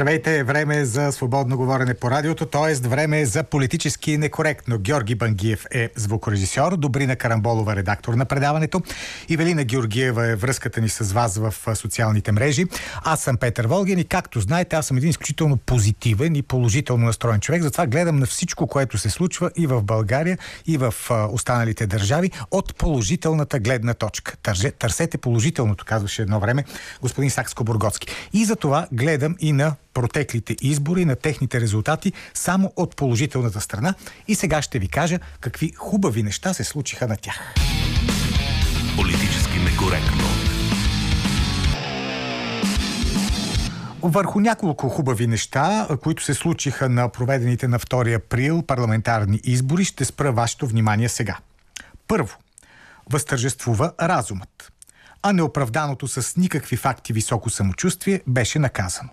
Здравейте, време е за свободно говорене по радиото, т.е. време е за политически некоректно. Георги Бангиев е звукорежисьор, Добрина Карамболова редактор на предаването, Ивелина Георгиева е връзката ни с вас в социалните мрежи. Аз съм Петър Волгин и както знаете, аз съм един изключително позитивен и положително настроен човек, затова гледам на всичко, което се случва и в България, и в останалите държави от положителната гледна точка. Търсете положителното, казваше едно време господин Сакско-Бургоцки. И за това гледам и на протеклите избори, на техните резултати само от положителната страна. И сега ще ви кажа какви хубави неща се случиха на тях. Политически некоректно. Върху няколко хубави неща, които се случиха на проведените на 2 април парламентарни избори, ще спра вашето внимание сега. Първо, възтържествува разумът, а неоправданото с никакви факти високо самочувствие беше наказано.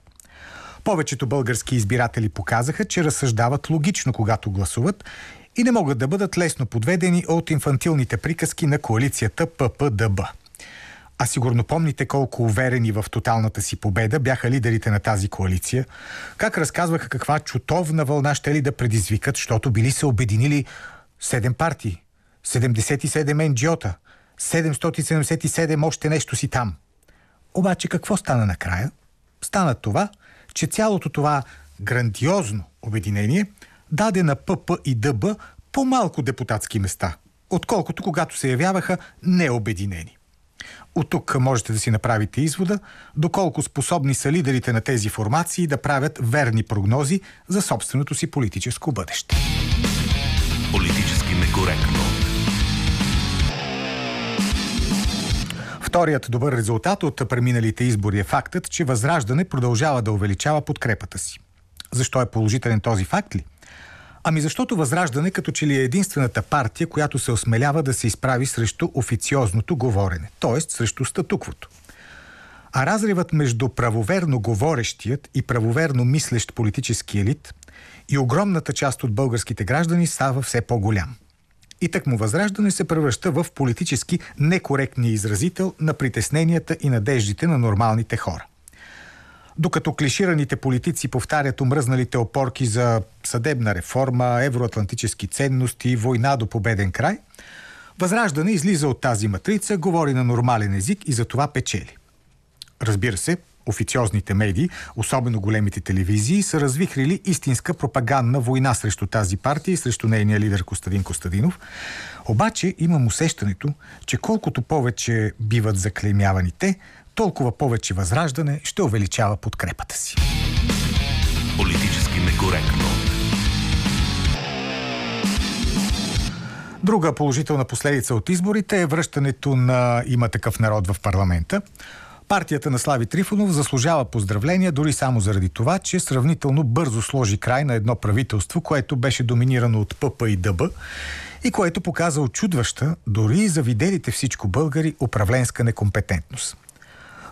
Повечето български избиратели показаха, че разсъждават логично, когато гласуват и не могат да бъдат лесно подведени от инфантилните приказки на коалицията ППДБ. А сигурно помните колко уверени в тоталната си победа бяха лидерите на тази коалиция, как разказваха каква чутовна вълна ще ли да предизвикат, защото били се обединили 7 партии, 77 НГО-та, 777 още нещо си там. Обаче какво стана накрая? Стана това – че цялото това грандиозно обединение даде на ПП и ДБ по-малко депутатски места, отколкото когато се явяваха необединени. От тук можете да си направите извода доколко способни са лидерите на тези формации да правят верни прогнози за собственото си политическо бъдеще. Политически некоректно. Вторият добър резултат от преминалите избори е фактът, че Възраждане продължава да увеличава подкрепата си. Защо е положителен този факт ли? Ами защото Възраждане като че ли е единствената партия, която се осмелява да се изправи срещу официозното говорене, т.е. срещу статуквото. А разривът между правоверно говорещият и правоверно мислещ политически елит и огромната част от българските граждани става все по-голям – и так му възраждане се превръща в политически некоректния изразител на притесненията и надеждите на нормалните хора. Докато клишираните политици повтарят омръзналите опорки за съдебна реформа, евроатлантически ценности, война до победен край, Възраждане излиза от тази матрица, говори на нормален език и за това печели. Разбира се, официозните медии, особено големите телевизии, са развихрили истинска пропагандна война срещу тази партия и срещу нейния лидер Костадин Костадинов. Обаче имам усещането, че колкото повече биват заклеймявани те, толкова повече възраждане ще увеличава подкрепата си. Политически некоректно. Друга положителна последица от изборите е връщането на има такъв народ в парламента. Партията на Слави Трифонов заслужава поздравления дори само заради това, че сравнително бързо сложи край на едно правителство, което беше доминирано от ПП и ДБ и което показа очудваща, дори и за виделите всичко българи, управленска некомпетентност.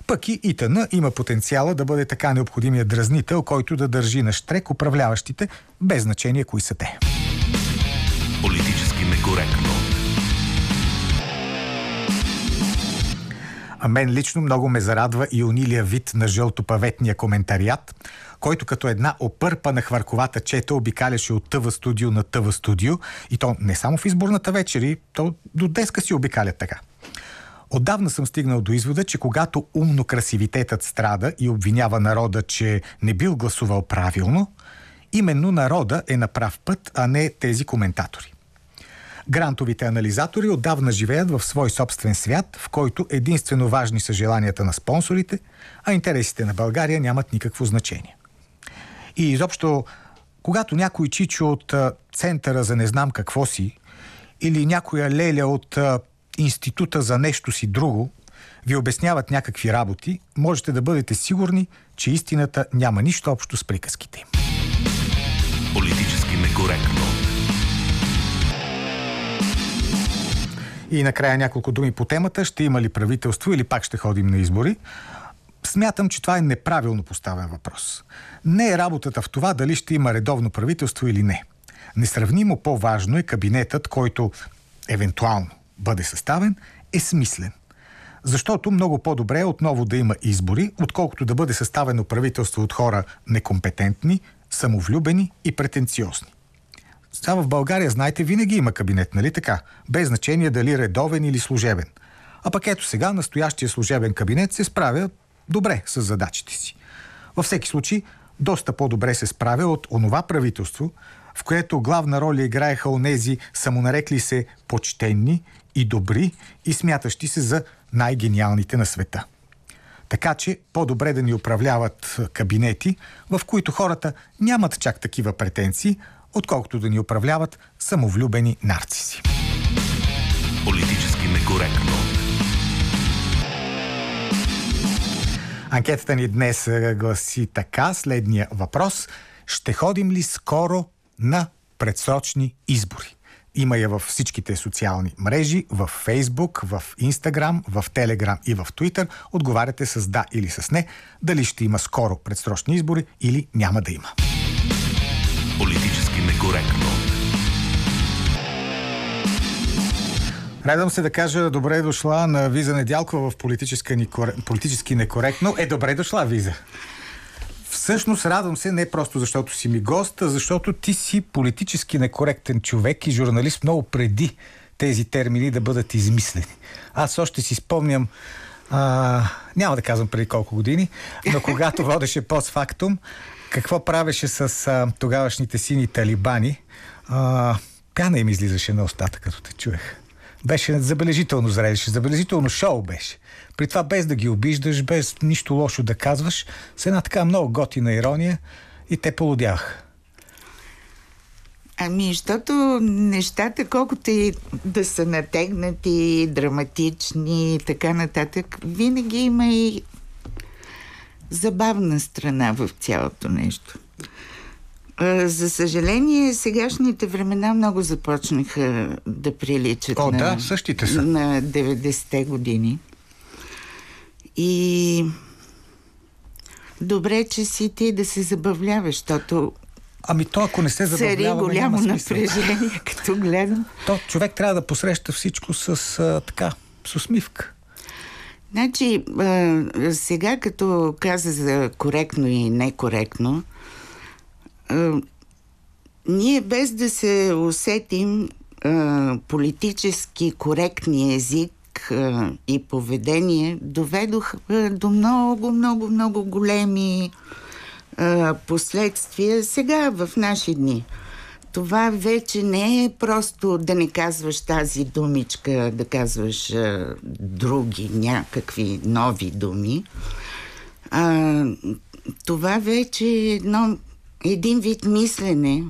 Пък и ИТН има потенциала да бъде така необходимия дразнител, който да държи на штрек управляващите, без значение кои са те. Политически некоректно. А мен лично много ме зарадва и унилия вид на жълтопаветния коментарият, който като една опърпа на хвърковата чета обикаляше от тъва студио на тъва студио и то не само в изборната вечери, то до деска си обикаля така. Отдавна съм стигнал до извода, че когато умно красивитетът страда и обвинява народа, че не бил гласувал правилно, именно народа е на прав път, а не тези коментатори. Грантовите анализатори отдавна живеят в свой собствен свят, в който единствено важни са желанията на спонсорите, а интересите на България нямат никакво значение. И изобщо, когато някой чичо от Центъра за не знам какво си или някоя леля от Института за нещо си друго ви обясняват някакви работи, можете да бъдете сигурни, че истината няма нищо общо с приказките им. Политически некоректно. И накрая няколко думи по темата. Ще има ли правителство или пак ще ходим на избори? Смятам, че това е неправилно поставен въпрос. Не е работата в това дали ще има редовно правителство или не. Несравнимо по-важно е кабинетът, който евентуално бъде съставен, е смислен. Защото много по-добре е отново да има избори, отколкото да бъде съставено правителство от хора некомпетентни, самовлюбени и претенциозни. Сега в България, знаете, винаги има кабинет, нали така? Без значение дали редовен или служебен. А пък ето сега настоящия служебен кабинет се справя добре с задачите си. Във всеки случай, доста по-добре се справя от онова правителство, в което главна роля играеха онези самонарекли се почтенни и добри и смятащи се за най-гениалните на света. Така че по-добре да ни управляват кабинети, в които хората нямат чак такива претенции, отколкото да ни управляват самовлюбени нарциси. Политически некоректно. Анкетата ни днес гласи така следния въпрос. Ще ходим ли скоро на предсрочни избори? Има я във всичките социални мрежи, в Фейсбук, в Инстаграм, в Телеграм и в Твитър. Отговаряте с да или с не, дали ще има скоро предсрочни избори или няма да има. Политически некоректно. Радвам се да кажа добре дошла на Виза Недялкова в политически некоректно. Е, добре дошла, Виза. Всъщност радвам се не просто защото си ми гост, а защото ти си политически некоректен човек и журналист много преди тези термини да бъдат измислени. Аз още си спомням, а, няма да казвам преди колко години, но когато водеше постфактум, какво правеше с а, тогавашните сини талибани, а, пяна им излизаше на устата, като те чуех. Беше забележително зрелище, забележително шоу беше. При това без да ги обиждаш, без нищо лошо да казваш, с една така много готина ирония и те полудяха. Ами, защото нещата, колкото и да са натегнати, драматични и така нататък, винаги има и забавна страна в цялото нещо. За съжаление, сегашните времена много започнаха да приличат О, на, да, същите са. на 90-те години. И добре, че си ти да се забавляваш, защото Ами то, ако не се забавлява, голямо напрежение, като гледам. То човек трябва да посреща всичко с а, така, с усмивка. Значи, а, сега като каза за коректно и некоректно, а, ние без да се усетим а, политически коректни език и поведение доведох до много, много, много големи а, последствия сега в наши дни. Това вече не е просто да не казваш тази думичка, да казваш а, други, някакви нови думи. А, това вече е едно, един вид мислене,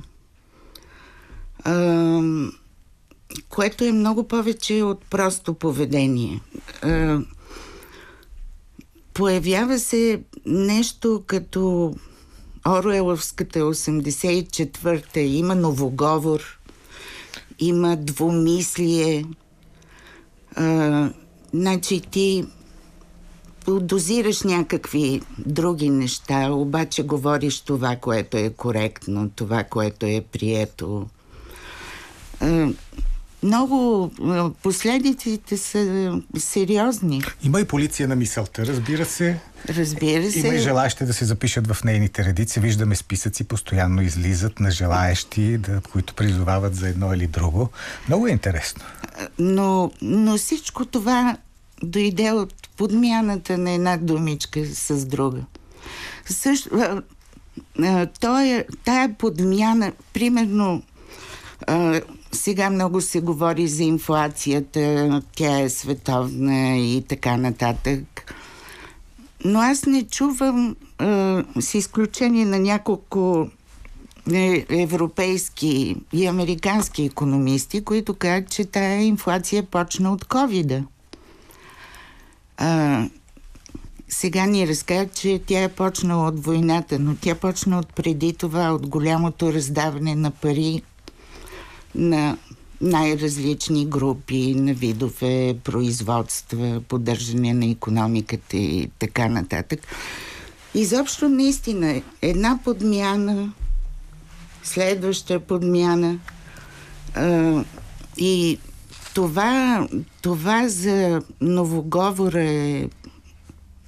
а, което е много повече от просто поведение. А, появява се нещо като Оруеловската 84-та, има новоговор, има двумислие. А, значи ти дозираш някакви други неща, обаче говориш това, което е коректно, това, което е прието. А, много последиците са сериозни. Има и полиция на мисълта, разбира се. Разбира се. Има и желаящи да се запишат в нейните редици. Виждаме списъци, постоянно излизат на желаящи, да, които призовават за едно или друго. Много е интересно. Но, но всичко това дойде от подмяната на една думичка с друга. Също, той, тая подмяна, примерно, сега много се говори за инфлацията, тя е световна и така нататък. Но аз не чувам, а, с изключение на няколко е, европейски и американски економисти, които казват, че тая инфлация почна от ковида. Сега ни разказват, че тя е почнала от войната, но тя почна от преди това, от голямото раздаване на пари на най-различни групи, на видове производства, поддържане на економиката и така нататък. Изобщо наистина една подмяна, следваща подмяна а, и това, това за новоговора е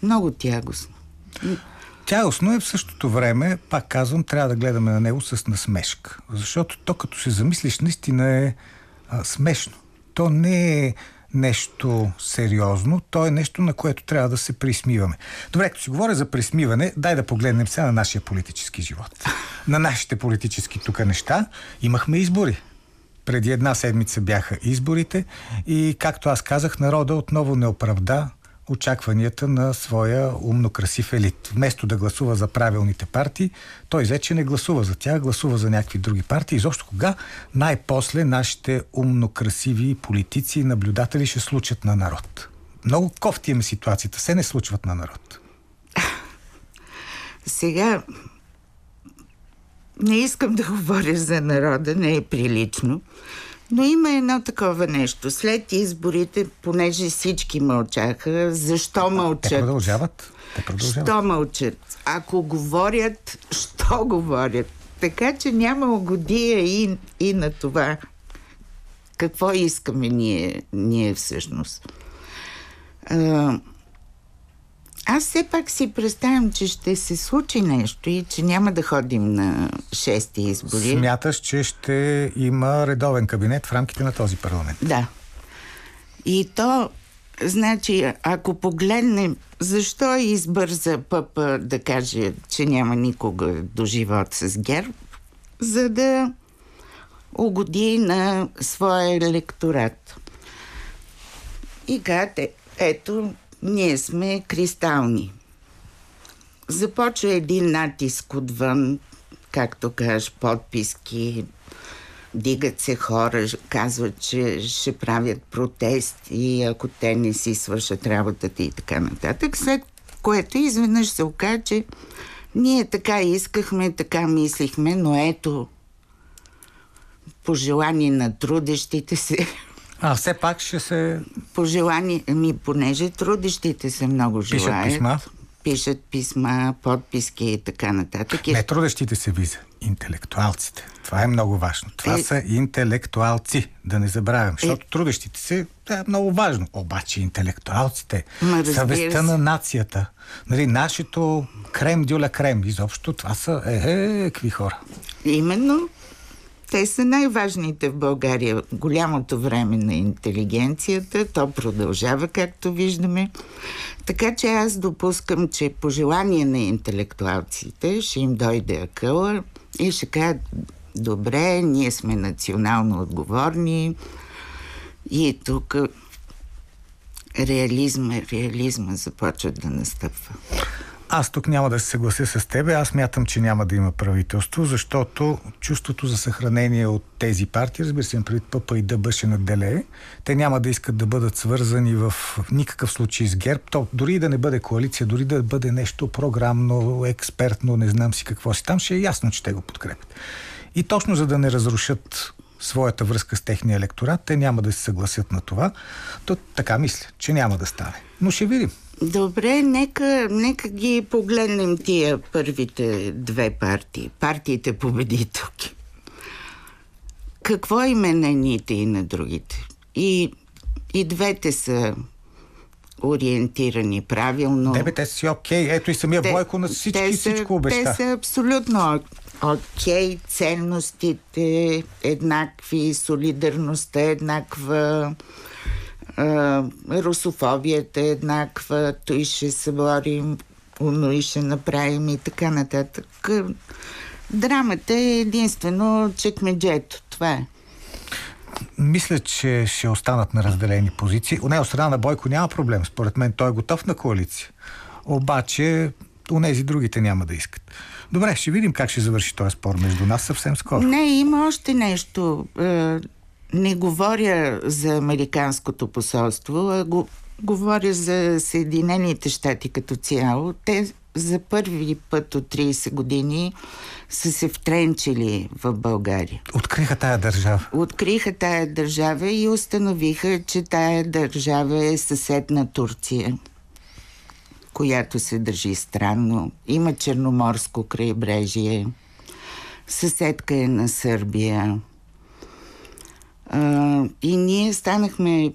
много тягостно. Тягостно е в същото време, пак казвам, трябва да гледаме на него с насмешка. Защото то като се замислиш, наистина е смешно. То не е нещо сериозно, то е нещо, на което трябва да се присмиваме. Добре, като си говоря за присмиване, дай да погледнем сега на нашия политически живот. На нашите политически тук неща имахме избори. Преди една седмица бяха изборите и, както аз казах, народа отново не оправда очакванията на своя умно красив елит. Вместо да гласува за правилните партии, той вече не гласува за тях, гласува за някакви други партии. И защо кога най-после нашите умно красиви политици и наблюдатели ще случат на народ? Много кофти имаме ситуацията. Се не случват на народ. Сега не искам да говоря за народа, не е прилично. Но има едно такова нещо. След изборите, понеже всички мълчаха, защо мълчат? Те продължават. Те продължават. Що мълчат? Ако говорят, що говорят? Така че няма угодия и, и на това. Какво искаме ние, ние всъщност? А, аз все пак си представям, че ще се случи нещо и че няма да ходим на шести избори. Смяташ, че ще има редовен кабинет в рамките на този парламент? Да. И то, значи, ако погледнем, защо избърза пъпа да каже, че няма никога до живот с ГЕРБ, за да угоди на своя електорат. И казате, ето, ние сме кристални. Започва един натиск отвън, както кажеш, подписки, дигат се хора, казват, че ще правят протести, ако те не си свършат работата и така нататък. След което изведнъж се оказа, че ние така искахме, така мислихме, но ето, пожелание на трудещите се, а все пак ще се... Пожелание, ми, понеже трудещите се много желаят. Пишат писма? Пишат писма, подписки и така нататък. Не трудещите се виза, интелектуалците. Това е много важно. Това е... са интелектуалци, да не забравям. Защото е... трудещите се е много важно. Обаче интелектуалците, Ма, съвестта на нацията, нали, нашето крем дюля крем, изобщо това са е, е, е, какви хора. Именно те са най-важните в България. Голямото време на интелигенцията, то продължава, както виждаме. Така че аз допускам, че по желание на интелектуалците ще им дойде акъла и ще кажат, добре, ние сме национално отговорни и тук реализма, реализма започва да настъпва. Аз тук няма да се съглася с тебе. Аз мятам, че няма да има правителство, защото чувството за съхранение от тези партии, разбира се, преди ПП и ДБ ще наделее. Те няма да искат да бъдат свързани в никакъв случай с ГЕРБ. То, дори да не бъде коалиция, дори да бъде нещо програмно, експертно, не знам си какво си там, ще е ясно, че те го подкрепят. И точно за да не разрушат своята връзка с техния електорат, те няма да се съгласят на това. То така мисля, че няма да стане. Но ще видим. Добре, нека, нека ги погледнем тия първите две партии. Партиите победителки. Какво им е на едните и на другите? И, и двете са ориентирани правилно. Не бе, те си окей. Okay. Ето и самия те, Бойко на всички те са, всичко обеща. Те са абсолютно окей. Okay. Ценностите еднакви, солидарността еднаква русофобията е еднаква, той ще се борим, но и ще направим и така нататък. Драмата е единствено чекмеджето. Това е. Мисля, че ще останат на разделени позиции. У нея страна на Бойко няма проблем. Според мен той е готов на коалиция. Обаче, у нези другите няма да искат. Добре, ще видим как ще завърши този спор между нас съвсем скоро. Не, има още нещо. Не говоря за Американското посолство, а го, говоря за Съединените щати като цяло. Те за първи път от 30 години са се втренчили в България. Откриха тая държава. Откриха тая държава и установиха, че тая държава е съсед на Турция, която се държи странно. Има Черноморско крайбрежие. Съседка е на Сърбия А, и ние станахме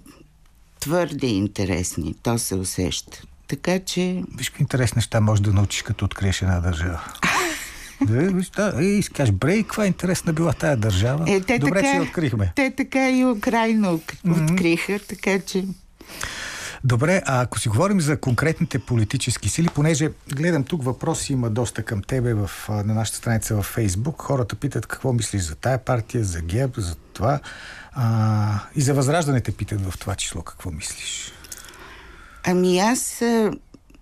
твърде интересни. То се усеща. Така че... Виж какви интересни неща можеш да научиш, като откриеш една държава. Да, виж, да, и си кажеш, брей, каква интересна била тая държава. Е, те Добре, така, че я открихме. Те така и Украина откриха, така че... Добре, а ако си говорим за конкретните политически сили, понеже гледам тук въпроси има доста към тебе в, на нашата страница във Фейсбук, хората питат какво мислиш за тая партия, за ГЕБ, за това. А, и за възраждането питат в това число какво мислиш. Ами аз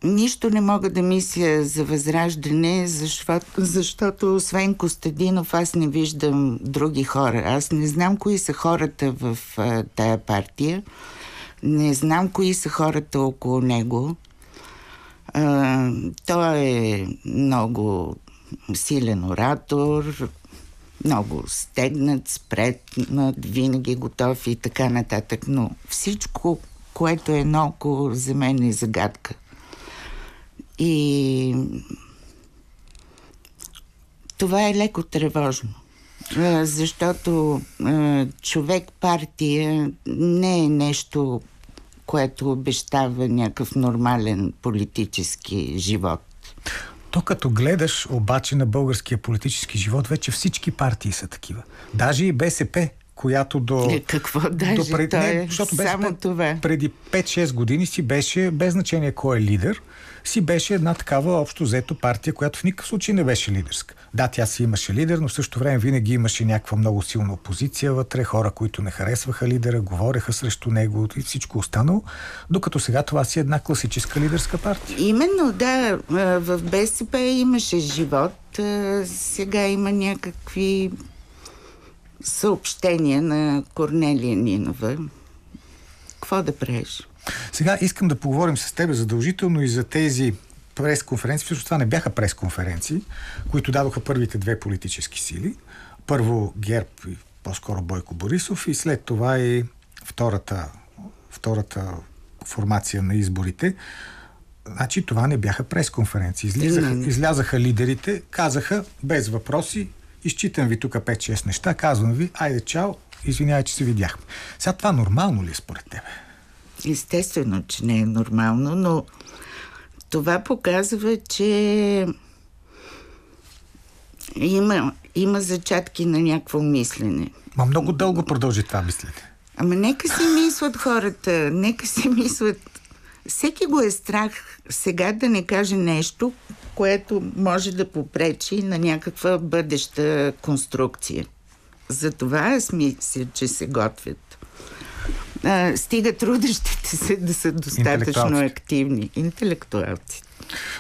нищо не мога да мисля за възраждане, защото, защото освен Костадинов аз не виждам други хора. Аз не знам кои са хората в а, тая партия. Не знам кои са хората около него. А, той е много силен оратор, много стегнат, спретнат, винаги готов и така нататък. Но всичко, което е наоколо, за мен е загадка. И това е леко тревожно. Защото човек партия не е нещо, което обещава някакъв нормален политически живот. То като гледаш обаче на българския политически живот, вече всички партии са такива. Даже и БСП, която до... Е, какво даже? До пред... не, е защото само БСП, това. Преди 5-6 години си беше, без значение кой е лидер, си беше една такава общо взето партия, която в никакъв случай не беше лидерска. Да, тя си имаше лидер, но в същото време винаги имаше някаква много силна опозиция вътре, хора, които не харесваха лидера, говореха срещу него и всичко останало, докато сега това си е една класическа лидерска партия. Именно, да. В БСП имаше живот, сега има някакви съобщения на Корнелия Нинова. Какво да правиш? Сега искам да поговорим с теб задължително и за тези пресконференции. Всъщност това не бяха пресконференции, които дадоха първите две политически сили. Първо ГЕРБ и по-скоро Бойко Борисов и след това и втората, втората формация на изборите. Значи това не бяха пресконференции. Излизаха, излязаха лидерите, казаха без въпроси, изчитам ви тук 5-6 неща, казвам ви, айде чао, извинявай, че се видяхме. Сега това нормално ли е според тебе? Естествено, че не е нормално, но това показва, че има, има зачатки на някакво мислене. Ма много дълго продължи това мислене. Ама нека си мислят хората, нека си мислят. Всеки го е страх сега да не каже нещо, което може да попречи на някаква бъдеща конструкция. Затова аз мисля, че се готвят а, стига трудещите се да са достатъчно активни. Интелектуалци.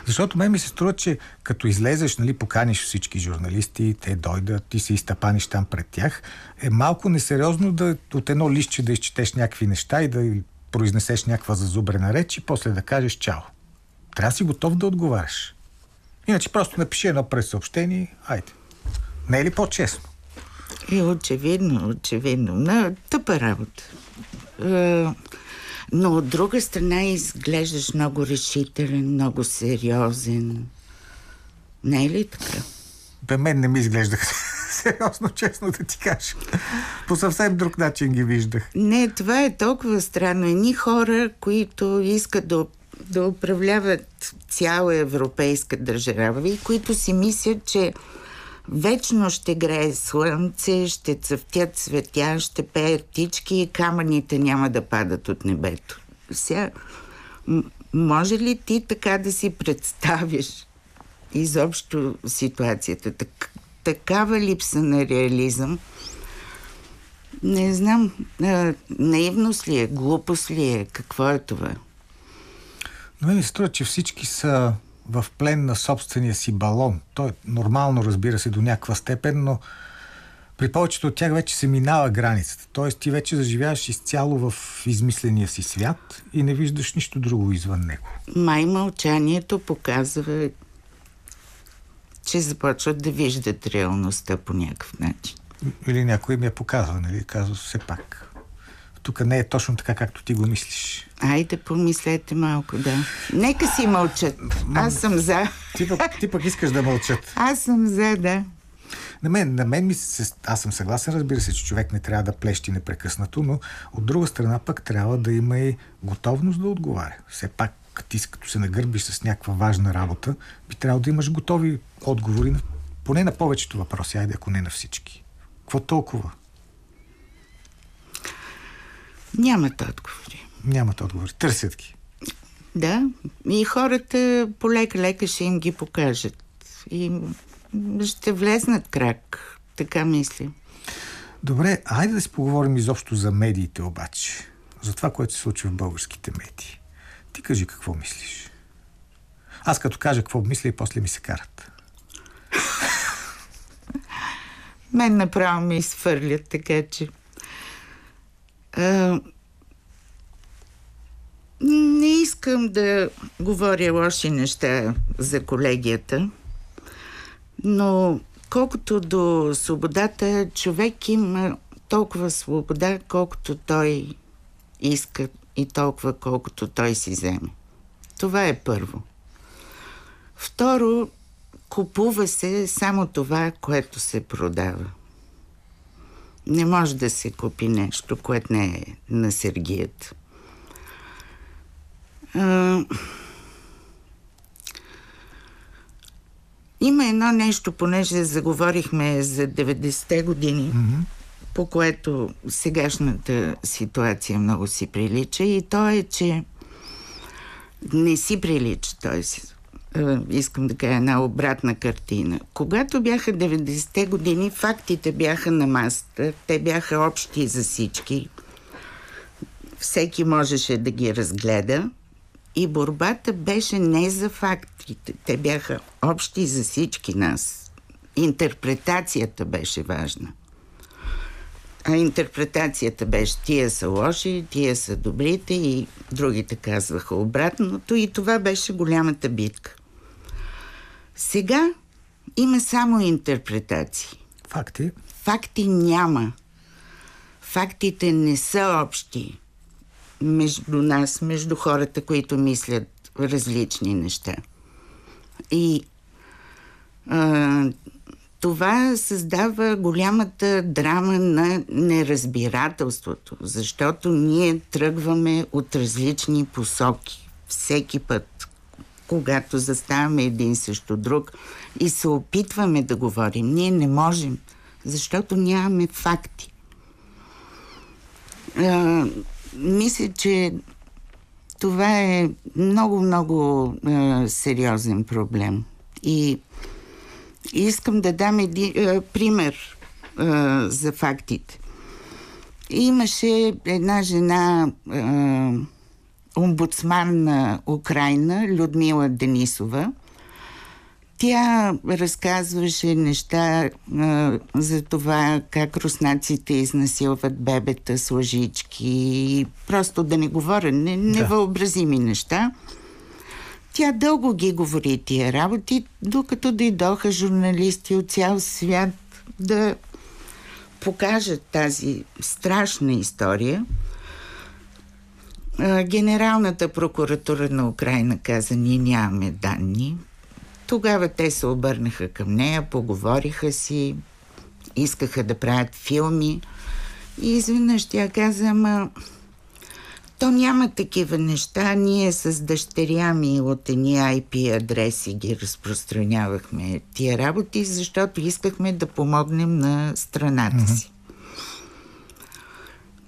Защото мен ми се струва, че като излезеш, нали, поканиш всички журналисти, те дойдат, ти се изтъпаниш там пред тях, е малко несериозно да от едно листче да изчетеш някакви неща и да произнесеш някаква зазубрена реч и после да кажеш чао. Трябва да си готов да отговаряш. Иначе просто напиши едно пресъобщение, айде. Не е ли по-честно? Е, очевидно, очевидно. На тъпа работа. Е, но от друга страна изглеждаш много решителен, много сериозен. Не е ли така? Бе, мен не ми изглеждах сериозно, честно да ти кажа. По съвсем друг начин ги виждах. Не, това е толкова странно. Едни хора, които искат да, да управляват цяла европейска държава и които си мислят, че Вечно ще грее слънце, ще цъфтят цветя, ще пеят птички и камъните няма да падат от небето. Сега, може ли ти така да си представиш изобщо ситуацията? Так, такава липса на реализъм. Не знам, наивност ли е, глупост ли е, какво е това? Но ми се струва, че всички са в плен на собствения си балон. Той е нормално, разбира се, до някаква степен, но при повечето от тях вече се минава границата. Тоест ти вече заживяваш изцяло в измисления си свят и не виждаш нищо друго извън него. Май мълчанието показва, че започват да виждат реалността по някакъв начин. Или някой ми я показва, нали? Казва все пак тук не е точно така, както ти го мислиш. Айде, помислете малко, да. Нека си мълчат. Аз съм за. Ти пък, ти пък искаш да мълчат. Аз съм за, да. На мен, на мен ми се, аз съм съгласен, разбира се, че човек не трябва да плещи непрекъснато, но от друга страна пък трябва да има и готовност да отговаря. Все пак ти като се нагърбиш с някаква важна работа, би трябвало да имаш готови отговори, поне на повечето въпроси, айде ако не на всички. Какво толкова? Нямат отговори. Нямат отговори. Търсят ги. Да. И хората полека-лека ще им ги покажат. И ще влезнат крак. Така мисля. Добре, айде да си поговорим изобщо за медиите обаче. За това, което се случва в българските медии. Ти кажи какво мислиш. Аз като кажа какво мисля и после ми се карат. Мен направо ми изфърлят, така че... Не искам да говоря лоши неща за колегията, но колкото до свободата, човек има толкова свобода, колкото той иска и толкова колкото той си вземе. Това е първо. Второ, купува се само това, което се продава. Не може да се купи нещо, което не е на Сергият. А... Има едно нещо, понеже заговорихме за 90-те години. Mm-hmm по което сегашната ситуация много си прилича и то е, че не си прилича, т.е. искам да кажа една обратна картина. Когато бяха 90-те години, фактите бяха на масата, те бяха общи за всички. Всеки можеше да ги разгледа и борбата беше не за фактите, те бяха общи за всички нас. Интерпретацията беше важна. А интерпретацията беше тия са лоши, тия са добрите и другите казваха обратното и това беше голямата битка. Сега има само интерпретации. Факти? Факти няма. Фактите не са общи между нас, между хората, които мислят различни неща. И а, това създава голямата драма на неразбирателството, защото ние тръгваме от различни посоки. Всеки път, когато заставаме един също друг и се опитваме да говорим, ние не можем, защото нямаме факти. А, мисля, че това е много-много сериозен проблем. И Искам да дам един е, пример е, за фактите. Имаше една жена, е, омбудсман на Украина, Людмила Денисова. Тя разказваше неща а, за това как руснаците изнасилват бебета с лъжички. Просто да не говоря, не, невъобразими да. неща. Тя дълго ги говори тия работи, докато дойдоха журналисти от цял свят да покажат тази страшна история. Генералната прокуратура на Украина каза, ние нямаме данни. Тогава те се обърнаха към нея, поговориха си, искаха да правят филми. И изведнъж тя каза, ама то няма такива неща. Ние с дъщеря ми от едни IP адреси ги разпространявахме тия работи, защото искахме да помогнем на страната си.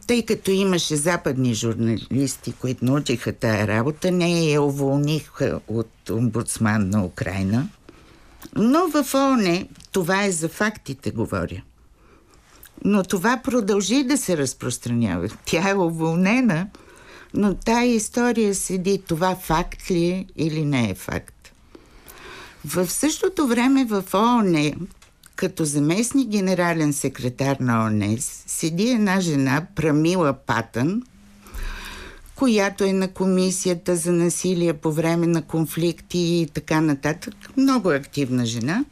Тъй като имаше западни журналисти, които научиха тая работа, не я уволниха от омбудсман на Украина. Но в ООН, това е за фактите, говоря. Но това продължи да се разпространява. Тя е уволнена – но тая история седи това факт ли е или не е факт. В същото време в ООН, като заместник генерален секретар на ООН, седи една жена, Прамила Патън, която е на комисията за насилие по време на конфликти и така нататък. Много активна жена.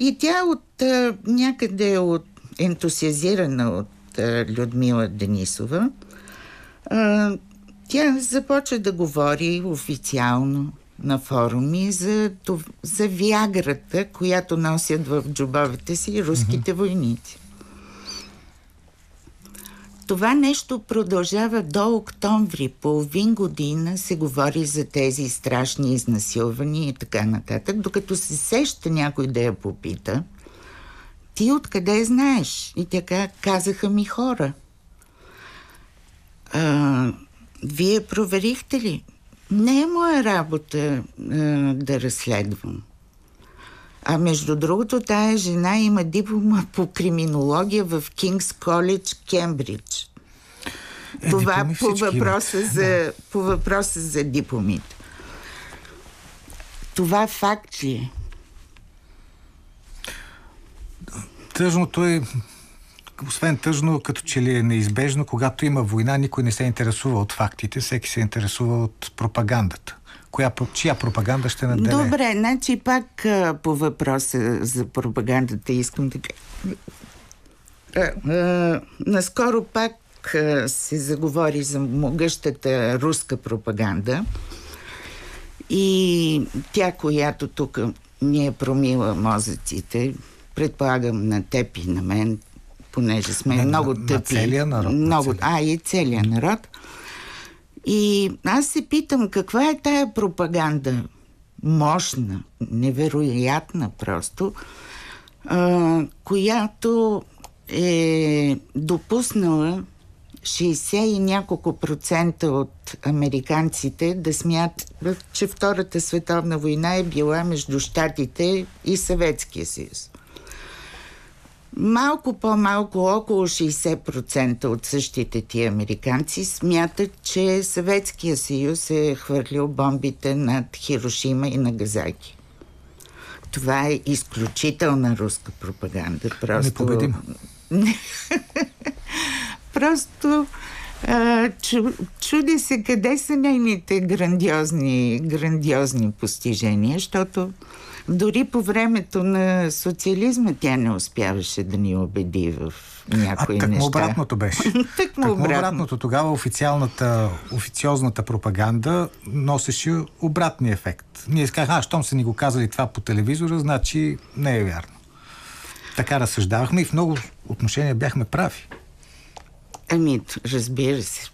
И тя от някъде от ентусиазирана от Людмила Денисова, тя започва да говори официално на форуми за, за вяграта, която носят в джобовете си руските mm-hmm. войници. Това нещо продължава до октомври. Половин година се говори за тези страшни изнасилвания и така нататък, докато се сеща някой да я попита. Ти откъде знаеш? И така казаха ми хора. А, вие проверихте ли? Не е моя работа а, да разследвам. А между другото, тая жена има диплома по криминология в Кингс Коледж, Кембридж. Е, Това по въпроса, за, да. по въпроса за дипломите. Това факт ли е? Тъжното е освен тъжно, като че ли е неизбежно, когато има война, никой не се интересува от фактите, всеки се интересува от пропагандата. Коя, чия пропаганда ще наделе? Добре, значи пак а, по въпроса за пропагандата искам да кажа. Наскоро пак а, се заговори за могъщата руска пропаганда и тя, която тук ни е промила мозъците, предполагам на теб и на мен, понеже сме не, много тъпи. На целия народ. Много, а, и целия народ. И аз се питам, каква е тая пропаганда? Мощна, невероятна просто, а, която е допуснала 60 и няколко процента от американците да смятат, че Втората световна война е била между Штатите и Съветския съюз. Малко по-малко, около 60% от същите ти американци смятат, че Съветския съюз е хвърлил бомбите над Хирошима и Нагазаки. Това е изключителна руска пропаганда. Просто... Непобедима. Просто а, чу, чуди се къде са нейните грандиозни, грандиозни постижения, защото дори по времето на социализма тя не успяваше да ни убеди в някои а, так неща. обратното беше. так му обратно. обратното. Тогава официалната, официозната пропаганда носеше обратния ефект. Ние казахме, а, щом са ни го казали това по телевизора, значи не е вярно. Така разсъждавахме и в много отношения бяхме прави. Ами, разбира се.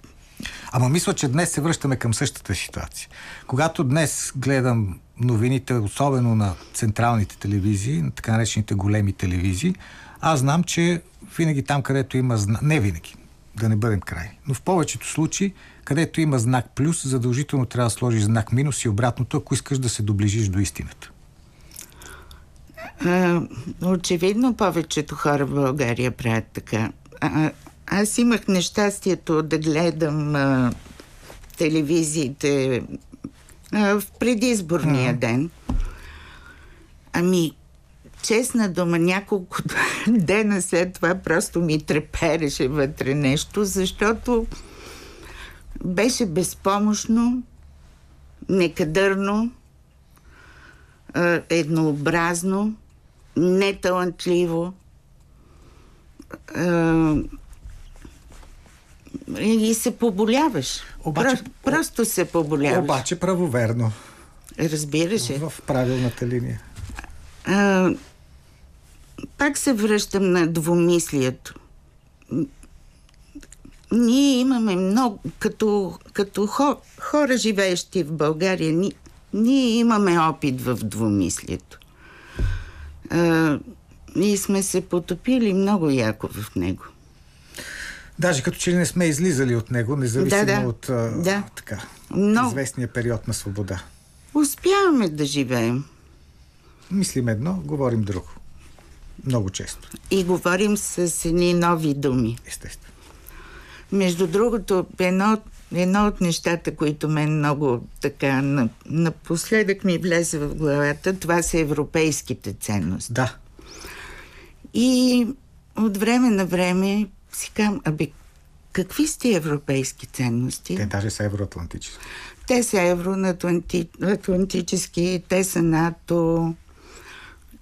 Ама мисля, че днес се връщаме към същата ситуация. Когато днес гледам новините, особено на централните телевизии, на така наречените големи телевизии, аз знам, че винаги там, където има знак, не винаги, да не бъдем край, но в повечето случаи, където има знак плюс, задължително трябва да сложиш знак минус и обратното, ако искаш да се доближиш до истината. А, очевидно повечето хора в България правят така. А, аз имах нещастието да гледам а, телевизиите а, в предизборния а. ден. Ами, честна дума, няколко дена след това просто ми трепереше вътре нещо, защото беше безпомощно, некадърно, еднообразно, неталантливо и се поболяваш. Обаче, просто, просто се поболяваш. Обаче правоверно. Разбира се. В правилната линия. А, пак се връщам на двумислието. Ние имаме много, като, като хо, хора, живеещи в България, ни, ние имаме опит в двумислието. А, ние сме се потопили много яко в него. Даже като че ли не сме излизали от него, независимо да, да. от да. така, Но... известния период на свобода. Успяваме да живеем. Мислим едно, говорим друго. Много често. И говорим с едни нови думи. Естествено. Между другото, едно, едно от нещата, които мен много така напоследък ми влезе в главата, това са европейските ценности. Да. И от време на време си казвам, абе, какви сте европейски ценности? Те даже са евроатлантически. Те са евроатлантически, те са НАТО.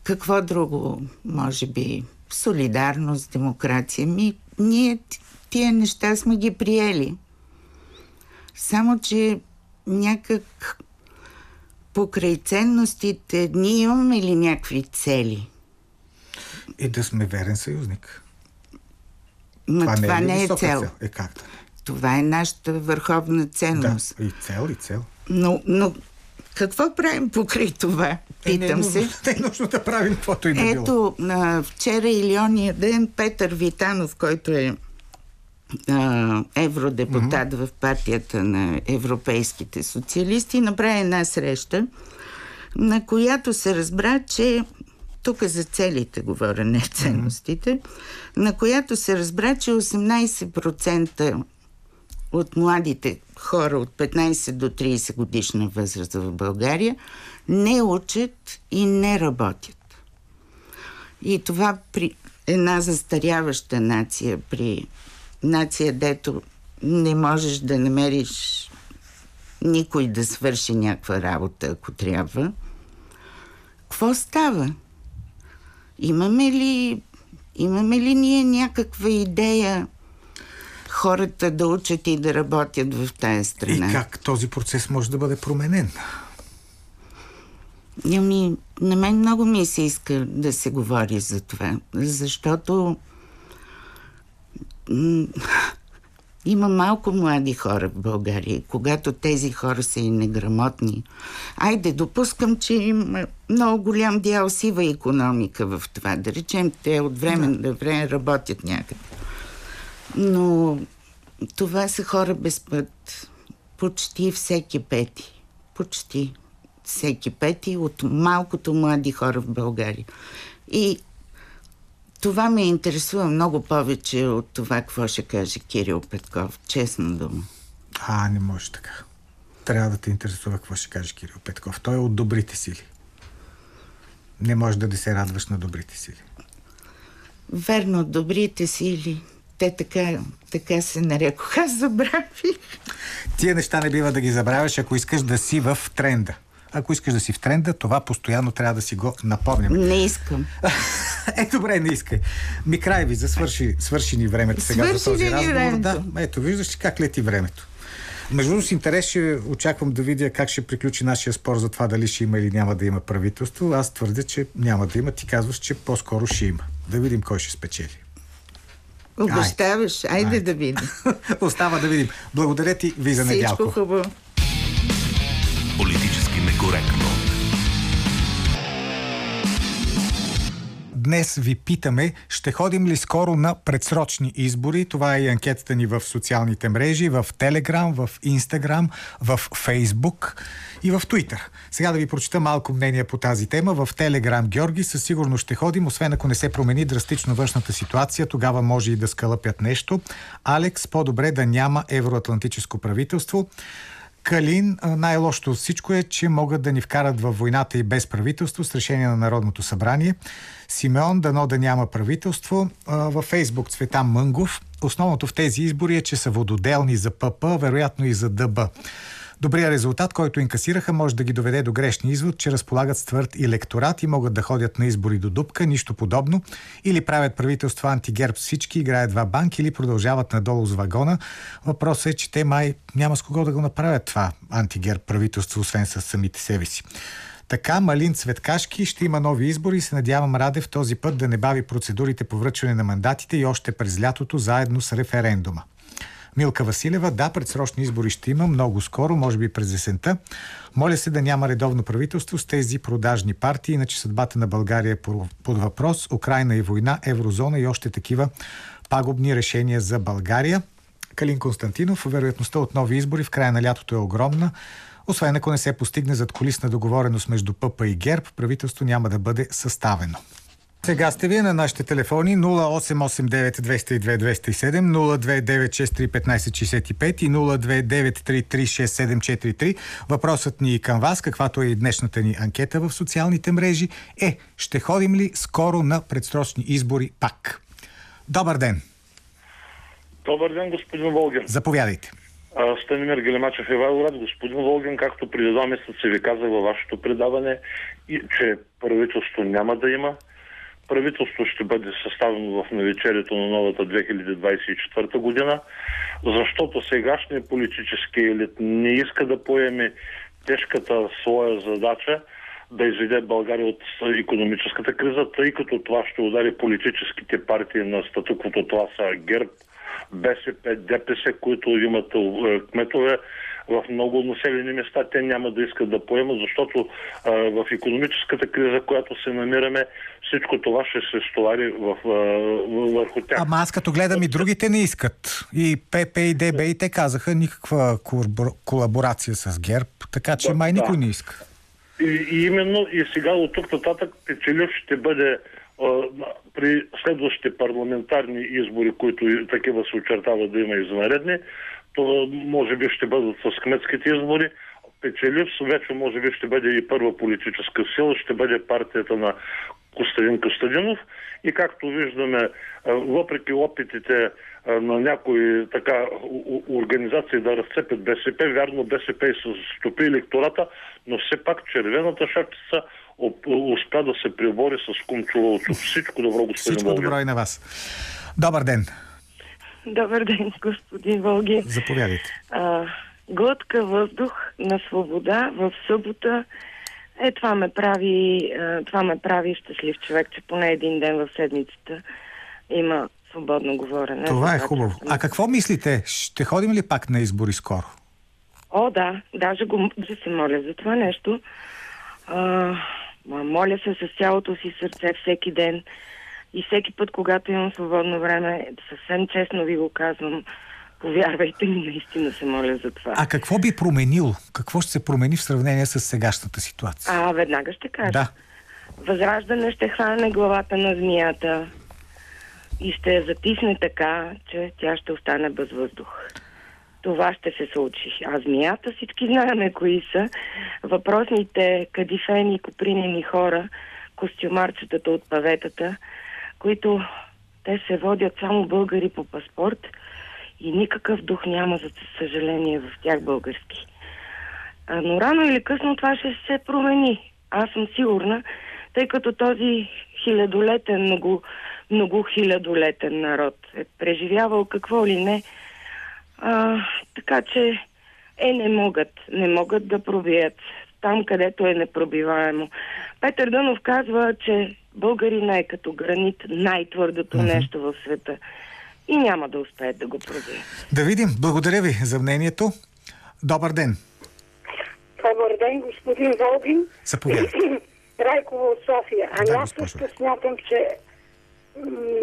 Какво друго, може би? Солидарност, демокрация. Ми, ние тия неща сме ги приели. Само, че някак покрай ценностите, ние имаме ли някакви цели? И да сме верен съюзник. Но това, това не е, не е цел. цел. Е как? Това е нашата върховна ценност. Да, и цел, и цел. Но, но какво правим покрай това? Питам е, не, се. Не е нужно да правим каквото и да Ето, а, вчера или ония ден Петър Витанов, който е а, евродепутат mm-hmm. в партията на европейските социалисти, направи една среща, на която се разбра, че тук за целите говоря, не ценностите, на която се разбра, че 18% от младите хора от 15 до 30 годишна възраст в България не учат и не работят. И това при една застаряваща нация, при нация, дето не можеш да намериш никой да свърши някаква работа, ако трябва. Какво става? Имаме ли, имаме ли ние някаква идея хората да учат и да работят в тази страна? И как този процес може да бъде променен? Ами, на мен много ми се иска да се говори за това, защото има малко млади хора в България. Когато тези хора са и неграмотни, айде, допускам, че има много голям дял сива економика в това. Да речем, те от време на да. време работят някъде. Но това са хора без път. Почти всеки пети. Почти всеки пети от малкото млади хора в България. И това ме интересува много повече от това, какво ще каже Кирил Петков. Честна дума. А, не може така. Трябва да те интересува какво ще каже Кирил Петков. Той е от добрите сили. Не може да се радваш на добрите сили. Верно, добрите сили. Те така, така се нарекоха. Забравих. Тия неща не бива да ги забравяш, ако искаш да си в тренда. Ако искаш да си в тренда, това постоянно трябва да си го напомняме. Не искам. е, добре, не искай. Ми край ви, за свърши, свърши ни времето сега свърши за този разговор. Времето. Да, ето, виждаш как лети времето. Между другото, с интерес ще очаквам да видя как ще приключи нашия спор за това дали ще има или няма да има правителство. Аз твърдя, че няма да има. Ти казваш, че по-скоро ще има. Да видим кой ще спечели. Обещаваш. Айде, Айде да видим. Остава да видим. Благодаря ти, Виза Недялко. Всичко хубаво. Некоректно. Днес ви питаме, ще ходим ли скоро на предсрочни избори? Това е и анкетата ни в социалните мрежи, в Телеграм, в Инстаграм, в Фейсбук и в Твитър. Сега да ви прочита малко мнение по тази тема. В Телеграм Георги със сигурност ще ходим, освен ако не се промени драстично външната ситуация, тогава може и да скалъпят нещо. Алекс, по-добре да няма евроатлантическо правителство. Калин, най-лошото от всичко е, че могат да ни вкарат във войната и без правителство с решение на Народното събрание. Симеон, дано да няма правителство. Във Фейсбук Цветан Мънгов. Основното в тези избори е, че са вододелни за ПП, вероятно и за ДБ. Добрият резултат, който инкасираха, може да ги доведе до грешни извод, че разполагат с твърд електорат и могат да ходят на избори до дупка, нищо подобно, или правят правителство антигерб всички, играят два банки или продължават надолу с вагона. Въпросът е, че те май няма с кого да го направят това антигерб правителство, освен с самите себе си. Така, Малин Цветкашки ще има нови избори и се надявам Радев този път да не бави процедурите по връчване на мандатите и още през лятото заедно с референдума. Милка Василева, да, предсрочни избори ще има много скоро, може би през есента. Моля се да няма редовно правителство с тези продажни партии, иначе съдбата на България е под въпрос. Украина и война, еврозона и още такива пагубни решения за България. Калин Константинов, вероятността от нови избори в края на лятото е огромна. Освен ако не се постигне зад колисна договореност между ПП и ГЕРБ, правителство няма да бъде съставено. Сега сте вие на нашите телефони 0889 202 207, 029631565 и 029336743. Въпросът ни към вас, каквато е и днешната ни анкета в социалните мрежи, е ще ходим ли скоро на предсрочни избори пак? Добър ден! Добър ден, господин Волгин. Заповядайте. Станимир Гелемачев е Вайлорад. Господин Волгин, както преди два месеца ви казах във вашето предаване, че правителство няма да има, правителство ще бъде съставено в навечерието на новата 2024 година, защото сегашният политически елит не иска да поеме тежката своя задача да изведе България от економическата криза, тъй като това ще удари политическите партии на статуквото. Това са ГЕРБ, БСП, ДПС, които имат е, кметове в много населени места, те няма да искат да поемат, защото а, в економическата криза, която се намираме, всичко това ще се стовари в, а, върху тях. Ама аз като гледам и другите не искат. И ПП и ДБ и те казаха никаква колаборация с ГЕРБ, така че да, май никой да. не иска. И, и именно и сега от тук нататък печелив ще бъде при следващите парламентарни избори, които такива се очертава да има извънредни, може би ще бъдат с кметските избори. Печеливс вече може би ще бъде и първа политическа сила, ще бъде партията на Костадин Костадинов. И както виждаме, въпреки опитите на някои така организации да разцепят БСП, вярно БСП и са стопи електората, но все пак червената шапица успя да се прибори с Кумчуловото. Всичко добро, господин Всичко добро и на вас. Добър ден. Добър ден, господин Волги. Заповядайте. А, глътка въздух на свобода в събота. Е, това ме прави, това ме прави щастлив човек, че поне един ден в седмицата има свободно говорене. Това е хубаво. А какво мислите? Ще ходим ли пак на избори скоро? О, да. Даже го да се моля за това нещо. А, моля се с цялото си сърце всеки ден. И всеки път, когато имам свободно време, съвсем честно ви го казвам, повярвайте ми, наистина се моля за това. А какво би променил? Какво ще се промени в сравнение с сегашната ситуация? А, веднага ще кажа. Да. Възраждане ще хване главата на змията и ще я затисне така, че тя ще остане без въздух. Това ще се случи. А змията всички знаеме кои са. Въпросните кадифени, копринени хора, костюмарчетата от паветата – които те се водят само българи по паспорт и никакъв дух няма, за съжаление, в тях български. А, но рано или късно това ще се промени. Аз съм сигурна, тъй като този хилядолетен, много, много хилядолетен народ е преживявал какво ли не. А, така че е, не могат, не могат да пробият там, където е непробиваемо. Петър Дънов казва, че българина е като гранит най-твърдото mm-hmm. нещо в света и няма да успеят да го пробият. Да видим. Благодаря ви за мнението. Добър ден. Добър ден, господин Волгин. Заповядайте. Райкова от София. А да, аз също смятам, че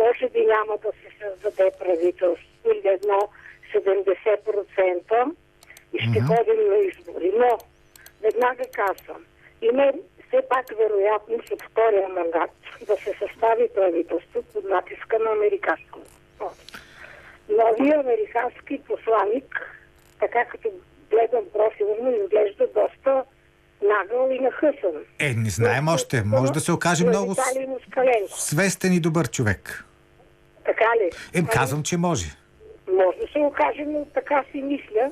може би няма да се създаде правителство или едно 70% и ще mm-hmm. ходим на избори. Но веднага казвам, има все пак вероятност от втория мандат да се състави правителство под натиска на американско. Новия американски посланник, така като гледам профилно, изглежда доста нагъл и нахъсан. Е, не знаем още. Може да се окаже много свестен и добър човек. Така ли? Е, казвам, че може. Може да се окаже, но така си мисля.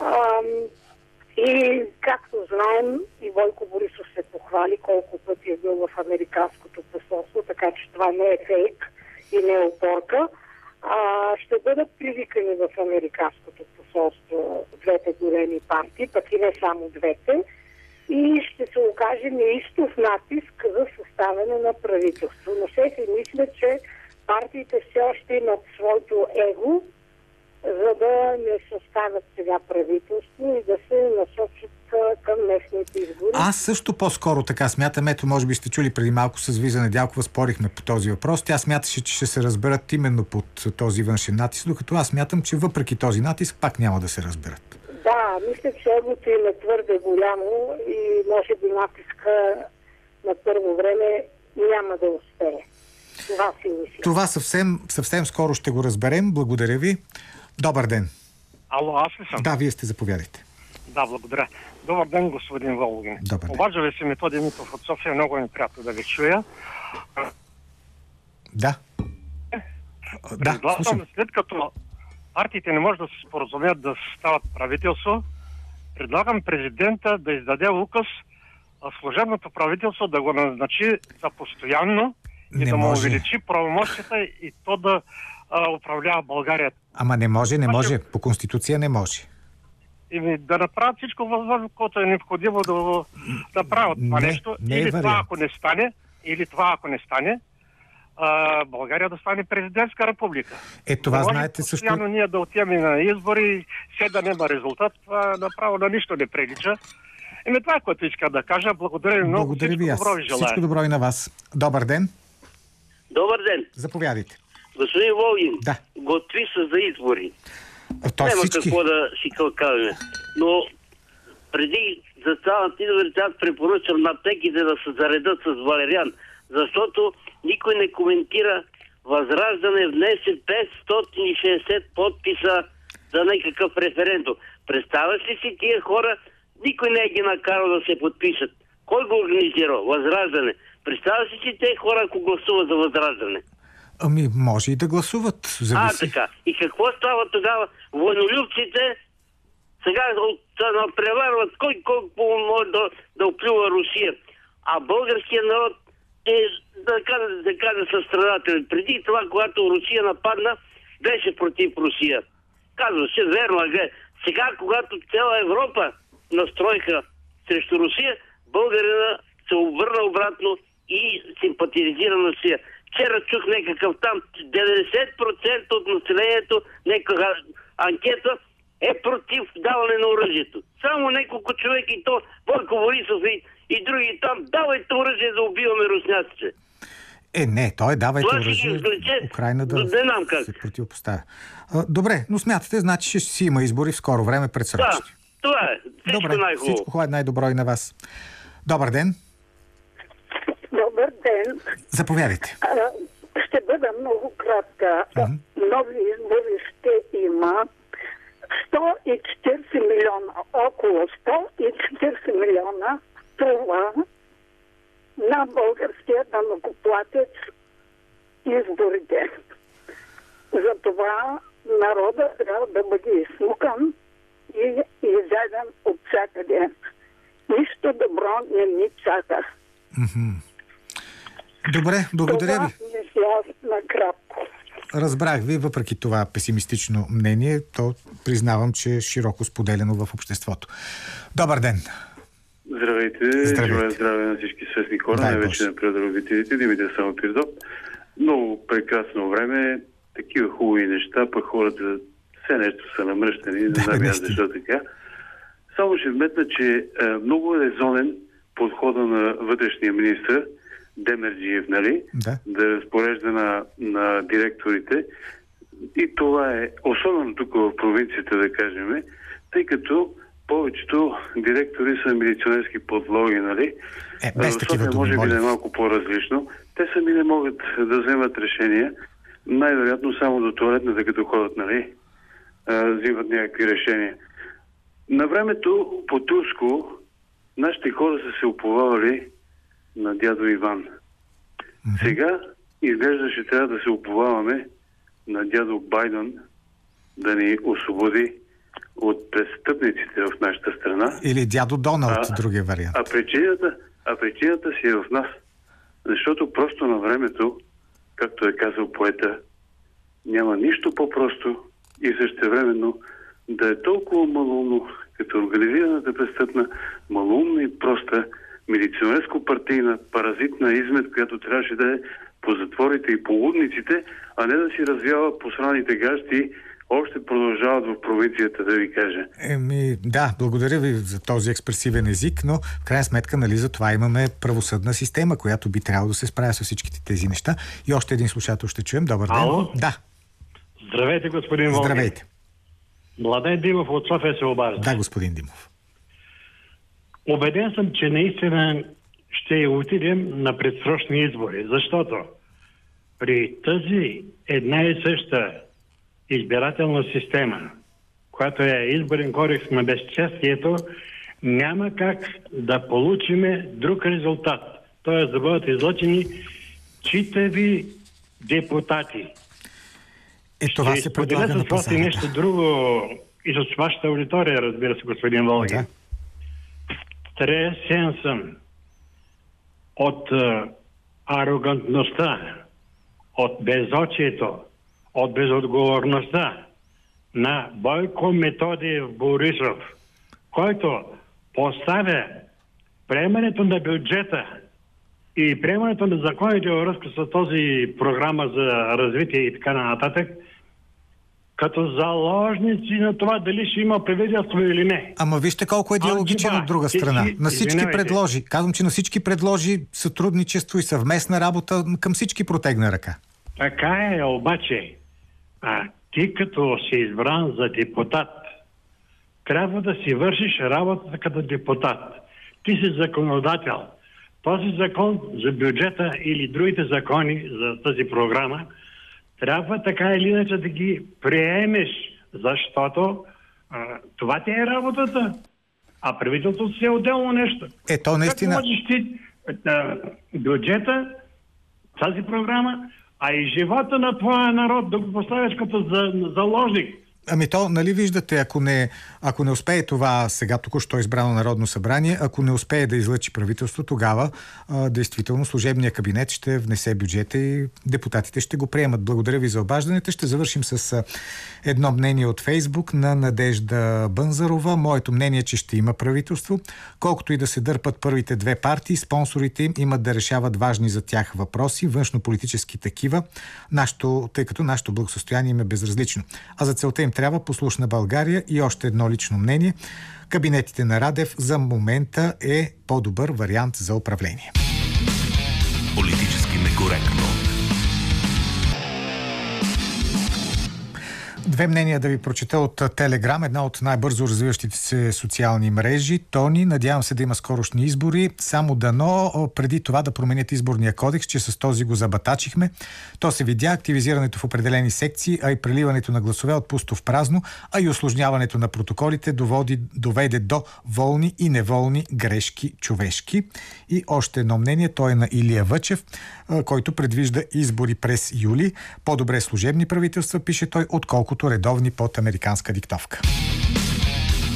Ам, и както знаем, и Бойко Борисов се похвали колко пъти е бил в Американското посолство, така че това не е фейк и не е опорка. А, ще бъдат привикани в Американското посолство двете големи партии, пък и не само двете, и ще се окаже неистов натиск за съставяне на правителство. Но се си мисля, че партиите все още имат своето его за да не съставят сега правителство и да се насочат към местните избори. Аз също по-скоро така смятам. Ето, може би сте чули преди малко с Виза Недялкова, спорихме по този въпрос. Тя смяташе, че ще се разберат именно под този външен натиск, докато аз смятам, че въпреки този натиск пак няма да се разберат. Да, мисля, че егото им е твърде голямо и може би натиска на първо време няма да успее. Това си мисля. Това съвсем, съвсем скоро ще го разберем. Благодаря ви. Добър ден. Ало, аз ли съм? Да, вие сте, заповядайте. Да, благодаря. Добър ден, господин Волгин. Добър ден. Обажа ви се Методи Митов от София, много е приятно да ви чуя. Да. Да, слушам. след като партиите не може да се споразумеят да стават правителство, предлагам президента да издаде указ, а служебното правителство да го назначи за постоянно и не да му може. увеличи правомощията и то да а, управлява България. Ама не може, не може. По Конституция не може. и ми да направят всичко възможно, което е необходимо да направят това Не, нещо. не е или това вариант. ако не стане, или това ако не стане, а, България да стане президентска република. Е, това Не може знаете също. Постоянно ние да отиваме на избори, все да няма резултат, това направо на нищо не прилича. Еми това е което искам да кажа. Благодаря ви много. Благодаря Всичко ви аз. добро ви желая. Всичко добро и на вас. Добър ден. Добър ден. Заповядайте. Господин Волгин, Да. готви са за избори. То Няма всички. какво да си кълкаваме. Но преди да станат изборите, аз препоръчам на аптеките да се заредат с валериан, защото никой не коментира Възраждане внесе 560 подписа за някакъв референдум. Представяш ли си тия хора? Никой не е ги накарал да се подпишат. Кой го организирал? Възраждане. Представяш ли си те хора, ако гласуват за възраждане? Ами, може и да гласуват. А, Зависи. така. И какво става тогава? Войнолюбците сега се напреварват кой колко може да, да оплюва Русия. А българският народ е, да кажа, да кажа състрадателен. Преди това, когато Русия нападна, беше против Русия. Казваше, верно, а глед. Сега, когато цяла Европа настроиха срещу Русия, българина се обърна обратно и симпатизира на Русия. Вчера чух някакъв там 90% от населението, някаква анкета е против даване на оръжието. Само няколко човек и то Бойко Борисов и, и други там давайте оръжие да убиваме руснаците. Е, не, той давайте Това оръжие. Украина да Не знам как. се противопоставя. А, добре, но смятате, значи ще си има избори в скоро време Да, предсрочни. това е. Всичко Добре, най-хубаво. всичко хубаво, най-добро и на вас. Добър ден, Добър ден. заповядайте. А, Ще бъда много кратка. Нови избори ще има 140 милиона, около 140 милиона това на българския данокоплатец изборите. Затова народа трябва да бъде изсмукан и изяден от всякъде. Нищо добро не ни чака. Добре, благодаря Това ви. накратко. Разбрах ви, въпреки това песимистично мнение, то признавам, че е широко споделено в обществото. Добър ден. Здравейте, Здравейте. здраве на всички свестни хора, най-вече на предробителите, Димитър Самопирдоп. Много прекрасно време, такива хубави неща, пък хората все нещо са намръщани, не Да, знам аз защо така. Само ще вметна, че е, много е резонен подхода на вътрешния министр Демерджиев, нали? Да. да разпорежда на, на директорите. И това е особено тук в провинцията, да кажем, тъй като повечето директори са милиционерски подлоги, нали? Е, без В такива думи, може би да е малко по-различно. Те сами не могат да вземат решения. Най-вероятно само до туалетната, като ходят, нали? а, взимат някакви решения. На времето по Турско нашите хора са се уповавали на дядо Иван. Сега изглежда, че трябва да се уповаваме на дядо Байден да ни освободи от престъпниците в нашата страна. Или дядо Доналд, А, другия вариант. А причината, а причината си е в нас. Защото просто на времето, както е казал поета, няма нищо по-просто и същевременно да е толкова малумно, като организираната престъпна, малумна и проста, милиционерско-партийна, паразитна измет, която трябваше да е по затворите и по лудниците, а не да си развява посраните гащи, още продължават в провинцията, да ви кажа. Еми, да, благодаря ви за този експресивен език, но в крайна сметка, нали, за това имаме правосъдна система, която би трябвало да се справя с всичките тези неща. И още един слушател ще чуем. Добър ден. Ало? Да, Здравейте, господин Волгин. здравейте. Младен Димов от София се обажда. Да, господин Димов. Обеден съм, че наистина ще отидем на предсрочни избори, защото при тази една и съща избирателна система, която е изборен кодекс на безчестието, няма как да получиме друг резултат. Т.е. да бъдат излъчени читави депутати. Е, това Ще се предлага на пазара. нещо друго и с вашата аудитория, разбира се, господин Волгин. Да. Тресен съм от а, арогантността, от безочието, от безотговорността на Бойко Методиев Борисов, който поставя приемането на бюджета и приемането на законите във връзка с този програма за развитие и така нататък, като заложници на това дали ще има правителство или не. Ама вижте колко е диалогичен това, от друга страна. ти- На всички извинявайте. предложи. Казвам, че на всички предложи сътрудничество и съвместна работа. Към всички протегна ръка. Така е, обаче, а ти като си избран за депутат, трябва да си вършиш работата като депутат. Ти си законодател. Този закон за бюджета или другите закони за тази програма трябва така или иначе да ги приемеш, защото а, това ти е работата. А правителството си е отделно нещо. Е, то наистина... Как можеш ти а, бюджета, тази програма, а и живота на твоя народ да го поставяш като за, заложник? Ами то, нали виждате, ако не, ако не успее това сега току-що избрано Народно събрание, ако не успее да излъчи правителство, тогава а, действително служебния кабинет ще внесе бюджета и депутатите ще го приемат. Благодаря ви за обаждането. Ще завършим с а, едно мнение от Фейсбук на Надежда Бънзарова. Моето мнение е, че ще има правителство. Колкото и да се дърпат първите две партии, спонсорите им имат да решават важни за тях въпроси, външнополитически такива, нашето, тъй като нашето благосостояние им е безразлично. А за целта им трябва послушна България и още едно лично мнение. Кабинетите на Радев за момента е по-добър вариант за управление. Политически некоректно. Две мнения да ви прочета от Телеграм, една от най-бързо развиващите се социални мрежи. Тони, надявам се да има скорошни избори. Само дано преди това да променят изборния кодекс, че с този го забатачихме. То се видя активизирането в определени секции, а и преливането на гласове от пусто в празно, а и осложняването на протоколите доводи, доведе до волни и неволни грешки човешки. И още едно мнение, то е на Илия Въчев, който предвижда избори през юли. По-добре служебни правителства, пише той, отколкото редовни под американска диктовка.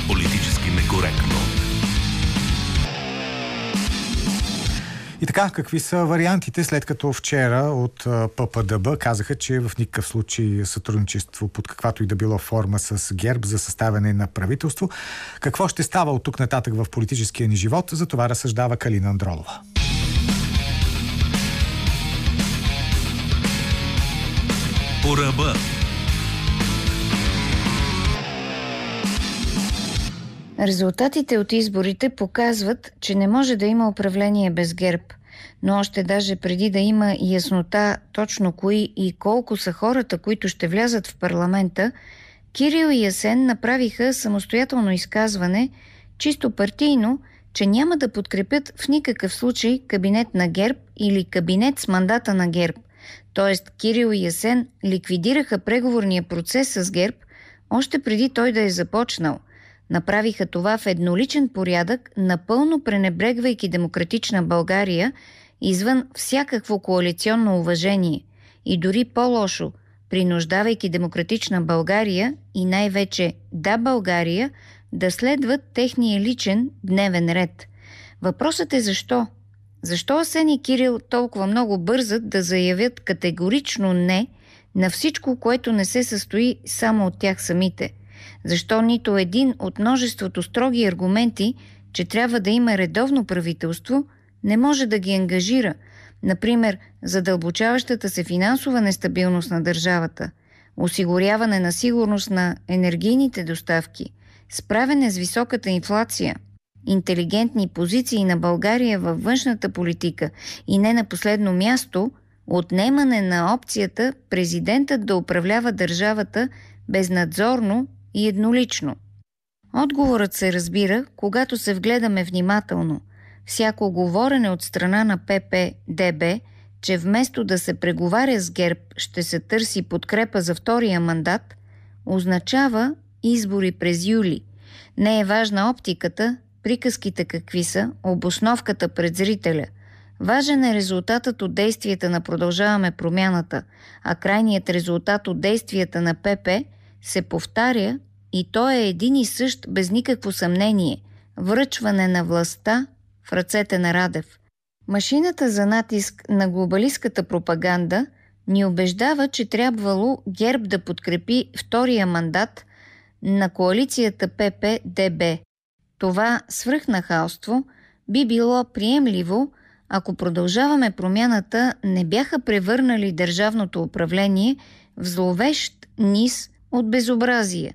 Политически некоректно. И така, какви са вариантите, след като вчера от ППДБ казаха, че в никакъв случай сътрудничество под каквато и да било форма с ГЕРБ за съставяне на правителство. Какво ще става от тук нататък в политическия ни живот, за това разсъждава Калина Андролова. По ръба. Резултатите от изборите показват, че не може да има управление без ГЕРБ. Но още даже преди да има яснота точно кои и колко са хората, които ще влязат в парламента, Кирил и Ясен направиха самостоятелно изказване, чисто партийно, че няма да подкрепят в никакъв случай кабинет на ГЕРБ или кабинет с мандата на ГЕРБ. Тоест Кирил и Ясен ликвидираха преговорния процес с ГЕРБ още преди той да е започнал. Направиха това в едноличен порядък, напълно пренебрегвайки демократична България, извън всякакво коалиционно уважение. И дори по-лошо, принуждавайки демократична България и най-вече Да България да следват техния личен дневен ред. Въпросът е защо? Защо Асен и Кирил толкова много бързат да заявят категорично не на всичко, което не се състои само от тях самите? Защо нито един от множеството строги аргументи, че трябва да има редовно правителство, не може да ги ангажира? Например, задълбочаващата се финансова нестабилност на държавата, осигуряване на сигурност на енергийните доставки, справяне с високата инфлация, интелигентни позиции на България във външната политика и не на последно място – отнемане на опцията президентът да управлява държавата безнадзорно и еднолично. Отговорът се разбира, когато се вгледаме внимателно. Всяко говорене от страна на ПП-ДБ, че вместо да се преговаря с ГЕРБ ще се търси подкрепа за втория мандат, означава избори през юли. Не е важна оптиката, приказките какви са, обосновката пред зрителя. Важен е резултатът от действията на Продължаваме промяната, а крайният резултат от действията на ПП се повтаря и то е един и същ без никакво съмнение – връчване на властта в ръцете на Радев. Машината за натиск на глобалистката пропаганда ни убеждава, че трябвало ГЕРБ да подкрепи втория мандат на коалицията ПП-ДБ. това свръхнахалство би било приемливо, ако продължаваме промяната, не бяха превърнали държавното управление в зловещ низ от безобразие.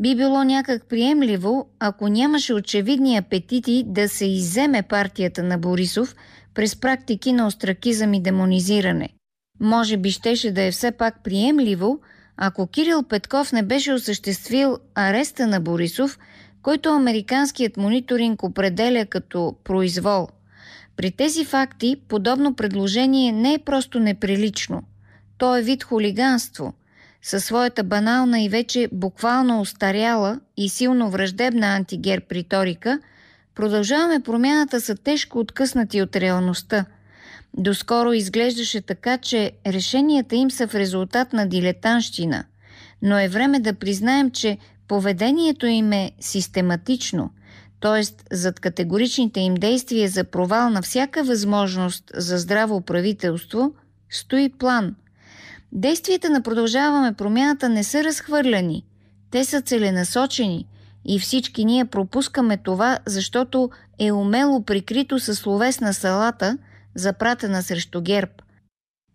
Би било някак приемливо, ако нямаше очевидни апетити да се иземе партията на Борисов през практики на остракизъм и демонизиране. Може би щеше да е все пак приемливо, ако Кирил Петков не беше осъществил ареста на Борисов, който американският мониторинг определя като произвол. При тези факти подобно предложение не е просто неприлично. То е вид хулиганство – със своята банална и вече буквално устаряла и силно враждебна антигерб риторика, продължаваме промяната са тежко откъснати от реалността. Доскоро изглеждаше така, че решенията им са в резултат на дилетанщина, но е време да признаем, че поведението им е систематично, т.е. зад категоричните им действия за провал на всяка възможност за здраво правителство стои план – Действията на Продължаваме промяната не са разхвърляни. Те са целенасочени и всички ние пропускаме това, защото е умело прикрито със словесна салата, запратена срещу ГЕРБ.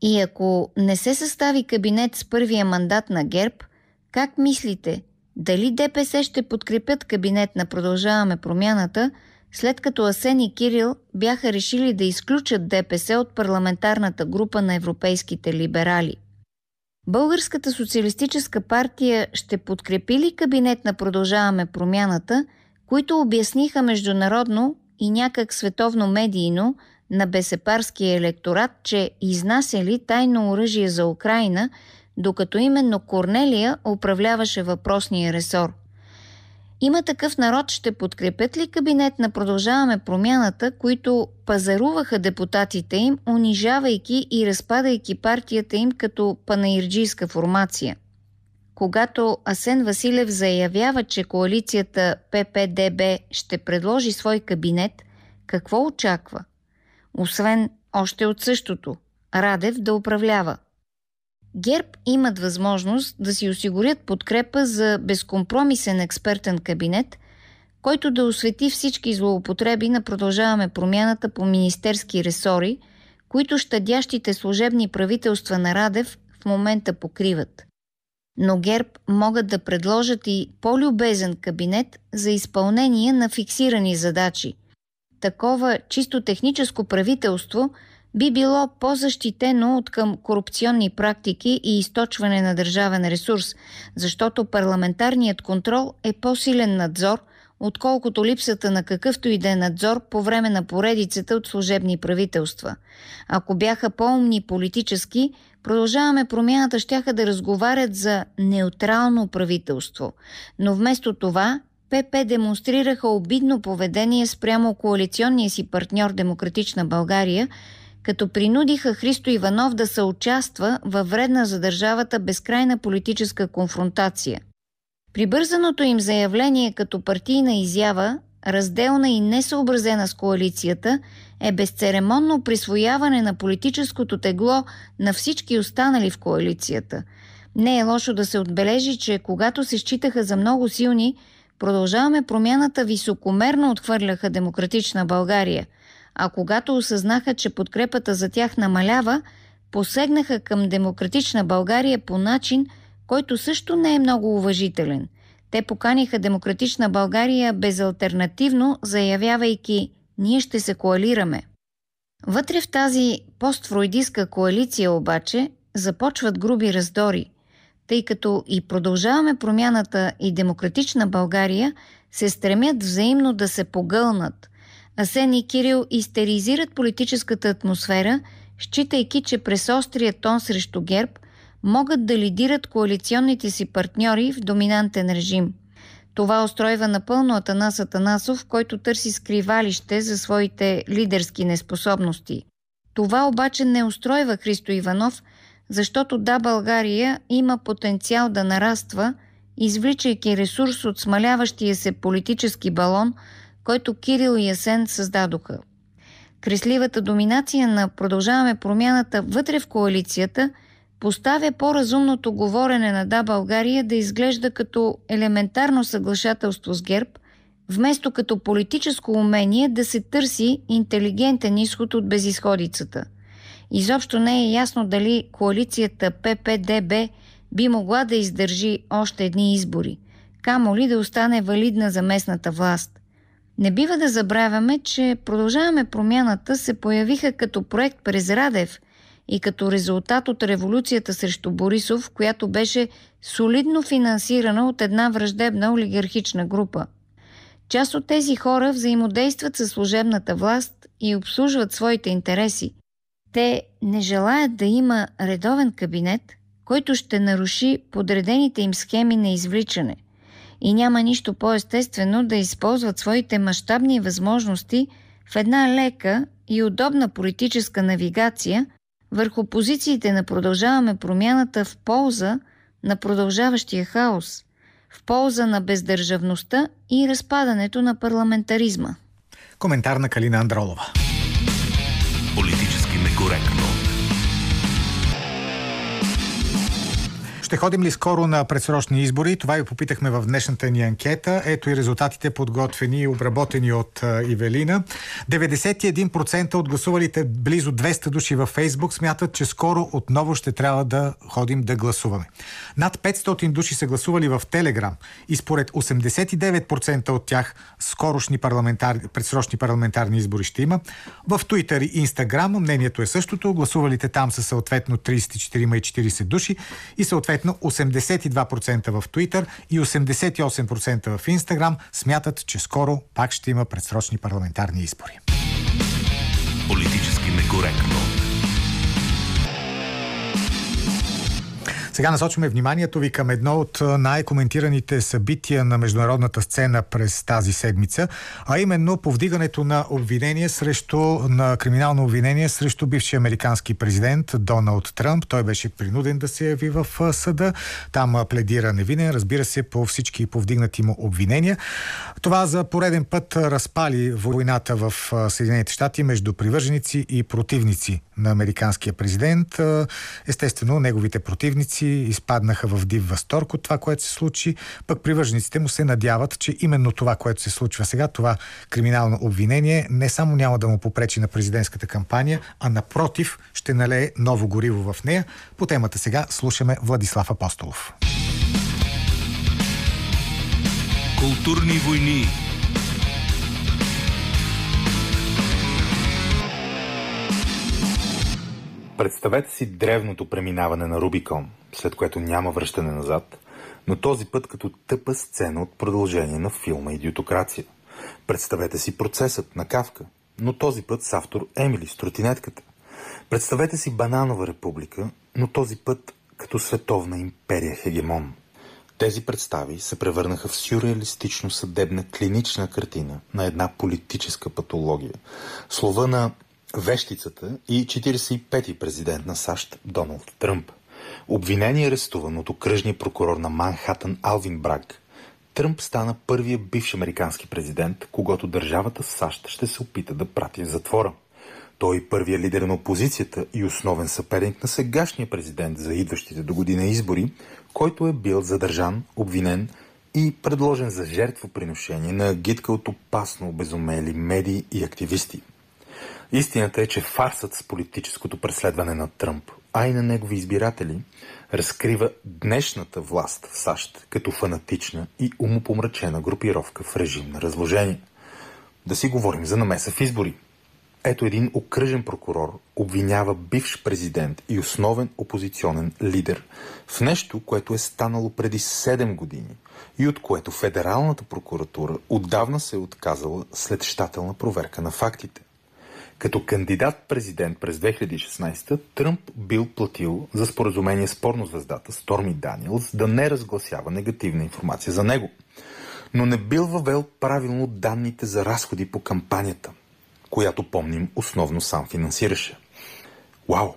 И ако не се състави кабинет с първия мандат на ГЕРБ, как мислите, дали ДПС ще подкрепят кабинет на Продължаваме промяната, след като Асен и Кирил бяха решили да изключат ДПС от парламентарната група на европейските либерали – Българската социалистическа партия ще подкрепи ли кабинет на Продължаваме промяната, които обясниха международно и някак световно медийно на бесепарския електорат, че изнасяли тайно оръжие за Украина, докато именно Корнелия управляваше въпросния ресор – има такъв народ, ще подкрепят ли кабинет на Продължаваме промяната, които пазаруваха депутатите им, унижавайки и разпадайки партията им като панаирджийска формация? Когато Асен Василев заявява, че коалицията ППДБ ще предложи свой кабинет, какво очаква? Освен още от същото – Радев да управлява – ГЕРБ имат възможност да си осигурят подкрепа за безкомпромисен експертен кабинет, който да освети всички злоупотреби на продължаваме промяната по министерски ресори, които щадящите служебни правителства на Радев в момента покриват. Но ГЕРБ могат да предложат и по-любезен кабинет за изпълнение на фиксирани задачи. Такова чисто техническо правителство – би било по-защитено от към корупционни практики и източване на държавен ресурс, защото парламентарният контрол е по-силен надзор, отколкото липсата на какъвто и да е надзор по време на поредицата от служебни правителства. Ако бяха по-умни политически, продължаваме промяната, щяха да разговарят за неутрално правителство. Но вместо това ПП демонстрираха обидно поведение спрямо коалиционния си партньор Демократична България – като принудиха Христо Иванов да съучаства във вредна за държавата безкрайна политическа конфронтация. Прибързаното им заявление като партийна изява, разделна и несъобразена с коалицията, е безцеремонно присвояване на политическото тегло на всички останали в коалицията. Не е лошо да се отбележи, че когато се считаха за много силни, продължаваме промяната високомерно отхвърляха демократична България – а когато осъзнаха, че подкрепата за тях намалява, посегнаха към демократична България по начин, който също не е много уважителен. Те поканиха демократична България безалтернативно, заявявайки «Ние ще се коалираме». Вътре в тази постфройдистка коалиция обаче започват груби раздори, тъй като и продължаваме промяната и демократична България се стремят взаимно да се погълнат, Асен и Кирил истеризират политическата атмосфера, считайки, че през острия тон срещу ГЕРБ могат да лидират коалиционните си партньори в доминантен режим. Това устройва напълно Атанас Атанасов, който търси скривалище за своите лидерски неспособности. Това обаче не устройва Христо Иванов, защото да, България има потенциал да нараства, извличайки ресурс от смаляващия се политически балон – който Кирил и Ясен създадоха. Кресливата доминация на Продължаваме промяната вътре в коалицията поставя по-разумното говорене на Да България да изглежда като елементарно съглашателство с ГЕРБ, вместо като политическо умение да се търси интелигентен изход от безисходицата. Изобщо не е ясно дали коалицията ППДБ би могла да издържи още едни избори, камо ли да остане валидна за местната власт. Не бива да забравяме, че Продължаваме промяната се появиха като проект през Радев и като резултат от революцията срещу Борисов, която беше солидно финансирана от една враждебна олигархична група. Част от тези хора взаимодействат със служебната власт и обслужват своите интереси. Те не желаят да има редовен кабинет, който ще наруши подредените им схеми на извличане – и няма нищо по-естествено да използват своите мащабни възможности в една лека и удобна политическа навигация върху позициите на продължаваме промяната в полза на продължаващия хаос, в полза на бездържавността и разпадането на парламентаризма. Коментар на Калина Андролова. Политически некоректно. Ще ходим ли скоро на предсрочни избори? Това ви попитахме в днешната ни анкета. Ето и резултатите подготвени и обработени от Ивелина. 91% от гласувалите близо 200 души във Фейсбук смятат, че скоро отново ще трябва да ходим да гласуваме. Над 500 души са гласували в Телеграм и според 89% от тях скорошни парламентар... предсрочни парламентарни избори ще има. В Twitter и Instagram мнението е същото. Гласувалите там са съответно 34 и 40 души и съответно Съответно, 82% в Twitter и 88% в Instagram смятат, че скоро пак ще има предсрочни парламентарни избори. Политически некоректно. Сега насочваме вниманието ви към едно от най-коментираните събития на международната сцена през тази седмица, а именно повдигането на обвинение срещу, на криминално обвинение срещу бившия американски президент Доналд Тръмп. Той беше принуден да се яви в съда. Там пледира невинен, разбира се, по всички повдигнати му обвинения. Това за пореден път разпали войната в Съединените щати между привърженици и противници на американския президент. Естествено, неговите противници изпаднаха в див възторг от това, което се случи, пък привържениците му се надяват, че именно това, което се случва сега, това криминално обвинение, не само няма да му попречи на президентската кампания, а напротив ще налее ново гориво в нея. По темата сега слушаме Владислав Апостолов. Културни войни Представете си древното преминаване на Рубикон, след което няма връщане назад, но този път като тъпа сцена от продължение на филма Идиотокрация. Представете си процесът на Кавка, но този път с автор Емили с тротинетката. Представете си Бананова република, но този път като световна империя хегемон. Тези представи се превърнаха в сюрреалистично съдебна клинична картина на една политическа патология. Слова на вещицата и 45-ти президент на САЩ Доналд Тръмп. Обвинен и арестуван от окръжния прокурор на Манхатън Алвин Браг, Тръмп стана първия бивш американски президент, когато държавата САЩ ще се опита да прати в затвора. Той е първия лидер на опозицията и основен съперник на сегашния президент за идващите до година избори, който е бил задържан, обвинен и предложен за жертвоприношение на гидка от опасно обезумели медии и активисти. Истината е, че фарсът с политическото преследване на Тръмп, а и на негови избиратели, разкрива днешната власт в САЩ като фанатична и умопомрачена групировка в режим на разложение. Да си говорим за намеса в избори. Ето един окръжен прокурор обвинява бивш президент и основен опозиционен лидер в нещо, което е станало преди 7 години и от което Федералната прокуратура отдавна се е отказала след щателна проверка на фактите. Като кандидат-президент през 2016 Тръмп бил платил за споразумение с порнозвездата Сторми Даниелс да не разгласява негативна информация за него. Но не бил въвел правилно данните за разходи по кампанията, която, помним, основно сам финансираше. Вау!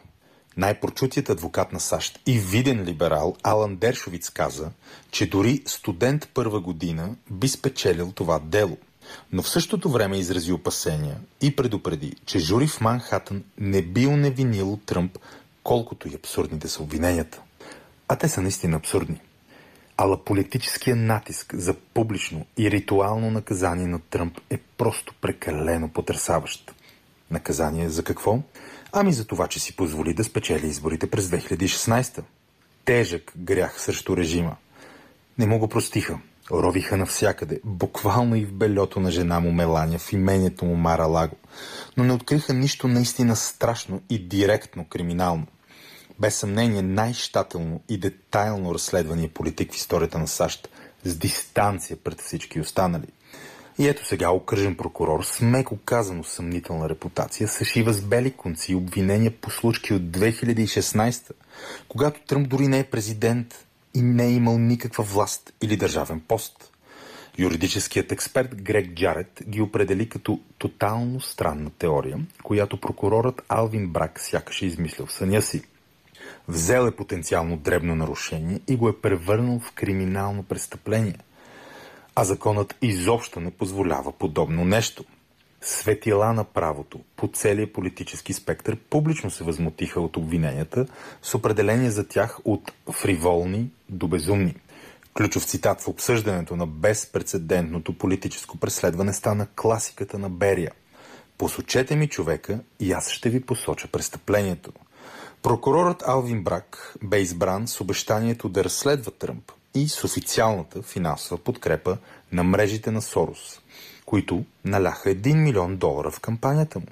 Най-прочутият адвокат на САЩ и виден либерал Алан Дершовиц каза, че дори студент първа година би спечелил това дело – но в същото време изрази опасения и предупреди, че жури в Манхатън не бил невинил Тръмп, колкото и абсурдни да са обвиненията. А те са наистина абсурдни. Ала политическия натиск за публично и ритуално наказание на Тръмп е просто прекалено потрясаващ. Наказание за какво? Ами за това, че си позволи да спечели изборите през 2016. Тежък грях срещу режима. Не му го простиха. Ровиха навсякъде, буквално и в белето на жена му Мелания, в имението му Мара Лаго. Но не откриха нищо наистина страшно и директно криминално. Без съмнение най-щателно и детайлно разследвания политик в историята на САЩ, с дистанция пред всички останали. И ето сега окръжен прокурор с меко казано съмнителна репутация съшива с бели конци обвинения по случки от 2016, когато Тръмп дори не е президент и не е имал никаква власт или държавен пост. Юридическият експерт Грег Джарет ги определи като тотално странна теория, която прокурорът Алвин Брак сякаш е измислил в съня си. Взел е потенциално дребно нарушение и го е превърнал в криминално престъпление. А законът изобщо не позволява подобно нещо. Светила на правото по целия политически спектър публично се възмутиха от обвиненията с определение за тях от фриволни до безумни. Ключов цитат в обсъждането на безпредседентното политическо преследване стана класиката на Берия. Посочете ми човека и аз ще ви посоча престъплението. Прокурорът Алвин Брак бе избран с обещанието да разследва Тръмп и с официалната финансова подкрепа на мрежите на Сорос, които наляха 1 милион долара в кампанията му.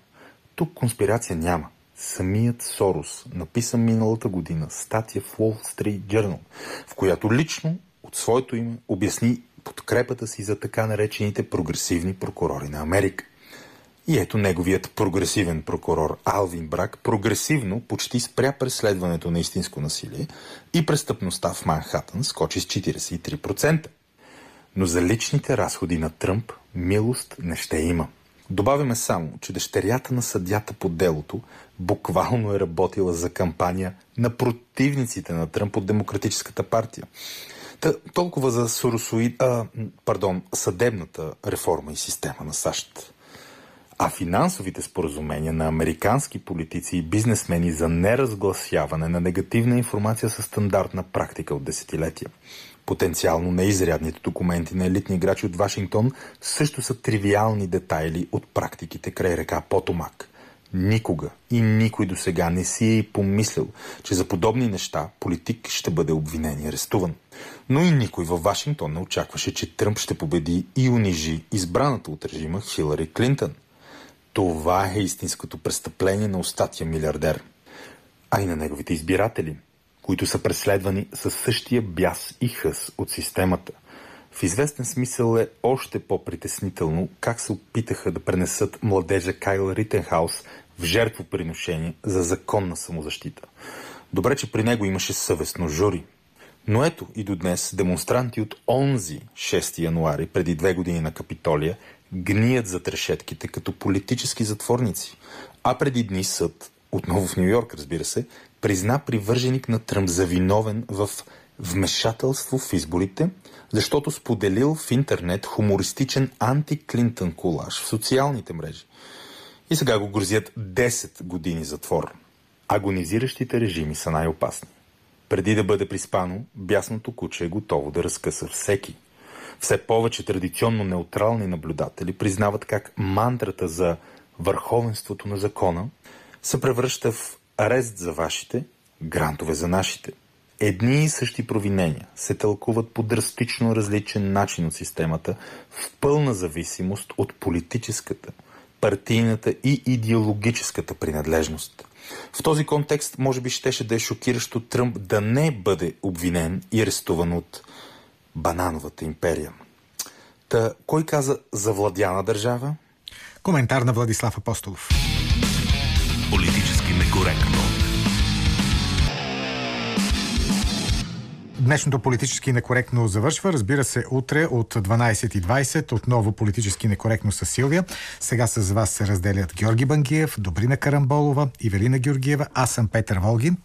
Тук конспирация няма. Самият Сорос написа миналата година статия в Wall Street Journal, в която лично от своето име обясни подкрепата си за така наречените прогресивни прокурори на Америка. И ето неговият прогресивен прокурор Алвин Брак прогресивно почти спря преследването на истинско насилие и престъпността в Манхатън скочи с 43%. Но за личните разходи на Тръмп милост не ще има. Добавяме само, че дъщерята на съдята по делото буквално е работила за кампания на противниците на Тръмп от Демократическата партия. Та, толкова за Соросоид, а, пардон, съдебната реформа и система на САЩ. А финансовите споразумения на американски политици и бизнесмени за неразгласяване на негативна информация са стандартна практика от десетилетия. Потенциално неизрядните документи на елитни играчи от Вашингтон също са тривиални детайли от практиките край река Потомак. Никога и никой до сега не си е и помислил, че за подобни неща политик ще бъде обвинен и арестуван. Но и никой във Вашингтон не очакваше, че Тръмп ще победи и унижи избраната от режима Хилари Клинтън. Това е истинското престъпление на остатия милиардер, а и на неговите избиратели, които са преследвани със същия бяс и хъс от системата. В известен смисъл е още по-притеснително как се опитаха да пренесат младежа Кайл Ритенхаус в жертвоприношение за законна самозащита. Добре, че при него имаше съвестно жури. Но ето и до днес демонстранти от онзи 6 януари, преди две години на Капитолия, гният за трешетките като политически затворници. А преди дни съд, отново в Нью Йорк, разбира се, призна привърженик на Тръмп за виновен в вмешателство в изборите, защото споделил в интернет хумористичен анти-Клинтън колаж в социалните мрежи. И сега го грозят 10 години затвор. Агонизиращите режими са най-опасни. Преди да бъде приспано, бясното куче е готово да разкъса всеки – все повече традиционно неутрални наблюдатели признават как мантрата за върховенството на закона се превръща в арест за вашите, грантове за нашите. Едни и същи провинения се тълкуват по драстично различен начин от системата в пълна зависимост от политическата, партийната и идеологическата принадлежност. В този контекст може би щеше да е шокиращо Тръмп да не бъде обвинен и арестуван от банановата империя. Та, кой каза завладяна държава? Коментар на Владислав Апостолов. Политически некоректно. Днешното политически некоректно завършва. Разбира се, утре от 12.20 отново политически некоректно с Силвия. Сега с вас се разделят Георги Бангиев, Добрина Карамболова, Ивелина Георгиева. Аз съм Петър Волгин.